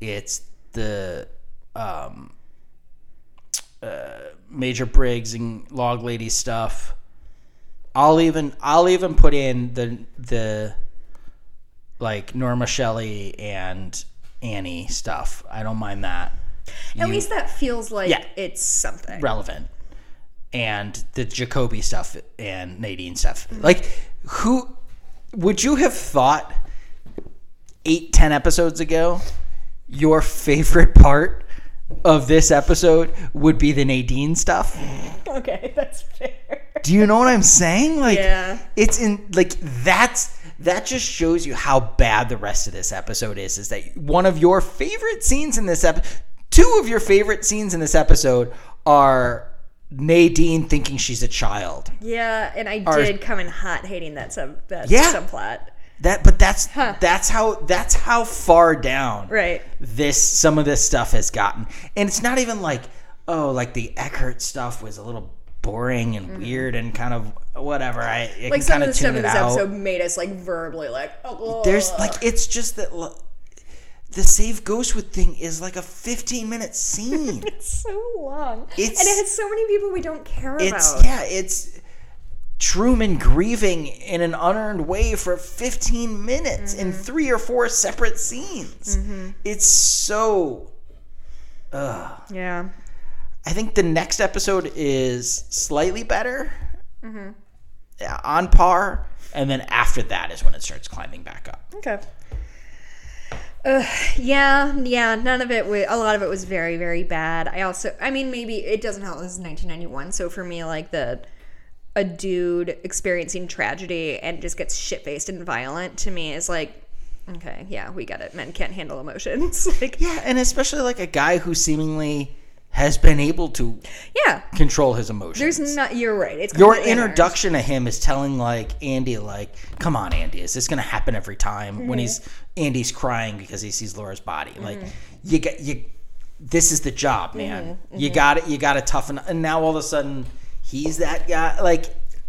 it's the um uh, major briggs and log lady stuff. I'll even i'll even put in the the like norma shelley and annie stuff. I don't mind that. At You- least that feels like Yeah. it's something. relevant. And the jacoby stuff and nadine stuff. Like who would you have thought eight ten episodes ago your favorite part of this episode would be the nadine stuff Okay, that's fair. do you know what i'm saying like Yeah. it's in like that's that just shows you how bad the rest of this episode is is that one of your favorite scenes in this episode two of your favorite scenes in this episode are nadine thinking she's a child Yeah, and I Are- did come in hot hating that sub that Yeah. subplot. That but that's that's how that's how far down Right. this some of this stuff has gotten and it's not even like oh like the Eckhardt stuff was a little boring and weird and kind of whatever i, I Mm-hmm. Like some kind of the stuff in this out episode made us like verbally like, oh, There's like it's just that the save Ghostwood thing is like a 15 minute scene. it's so long. It's- and it has so many people we don't care it's about. yeah, it's Truman grieving in an unearned way for 15 minutes in Mm-hmm. three or four separate scenes. It's so ugh. Yeah. I think the next episode is slightly better, Mm-hmm. yeah, on par, and then after that is when it starts climbing back up. Okay. Uh, yeah, yeah. None of it. Was, a lot of it was very, very bad. I also, I mean, maybe it doesn't help. This is 1991, so for me, like the a dude experiencing tragedy and just gets shit faced and violent to me is like, okay, yeah, we get it. Men can't handle emotions. like, Yeah, and especially like a guy who seemingly has been able to yeah. control his emotions. There's not. You're right. It's Your introduction to him is telling like Andy, like, "Come on, Andy, is this gonna happen every time?" When mm-hmm. he's Andy's crying because he sees Laura's body, mm-hmm. like, you get you. This is the job, man. Mm-hmm. You got it. You got to toughen. And now all of a sudden, he's that guy. Like,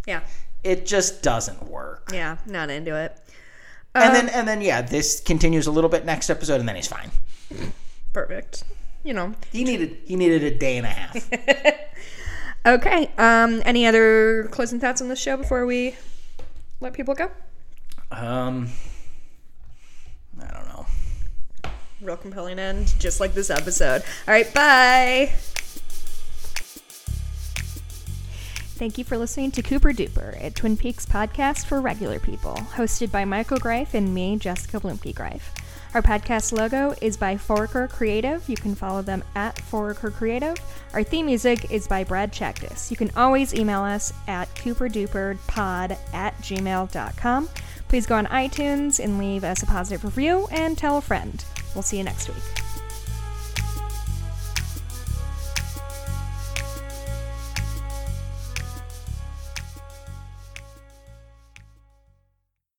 Yeah. it just doesn't work. Yeah. Not into it. and then and then yeah, this continues a little bit next episode, and then he's fine. Perfect. You know. He needed he needed a day and a half. Okay. Um. Any other closing thoughts on the show before we let people go? um, I don't know. Real compelling end, just like this episode. All right. Bye. Thank you for listening to Cooper Duper, a Twin Peaks podcast for regular people, hosted by Michael Greif and me, Jessica Blumke Greif. Our podcast logo is by Foraker Creative. You can follow them at Foraker Creative. Our theme music is by Brad Chaktis. You can always email us at cooperduperpod at gmail.com. Please go on iTunes and leave us a positive review and tell a friend. We'll see you next week.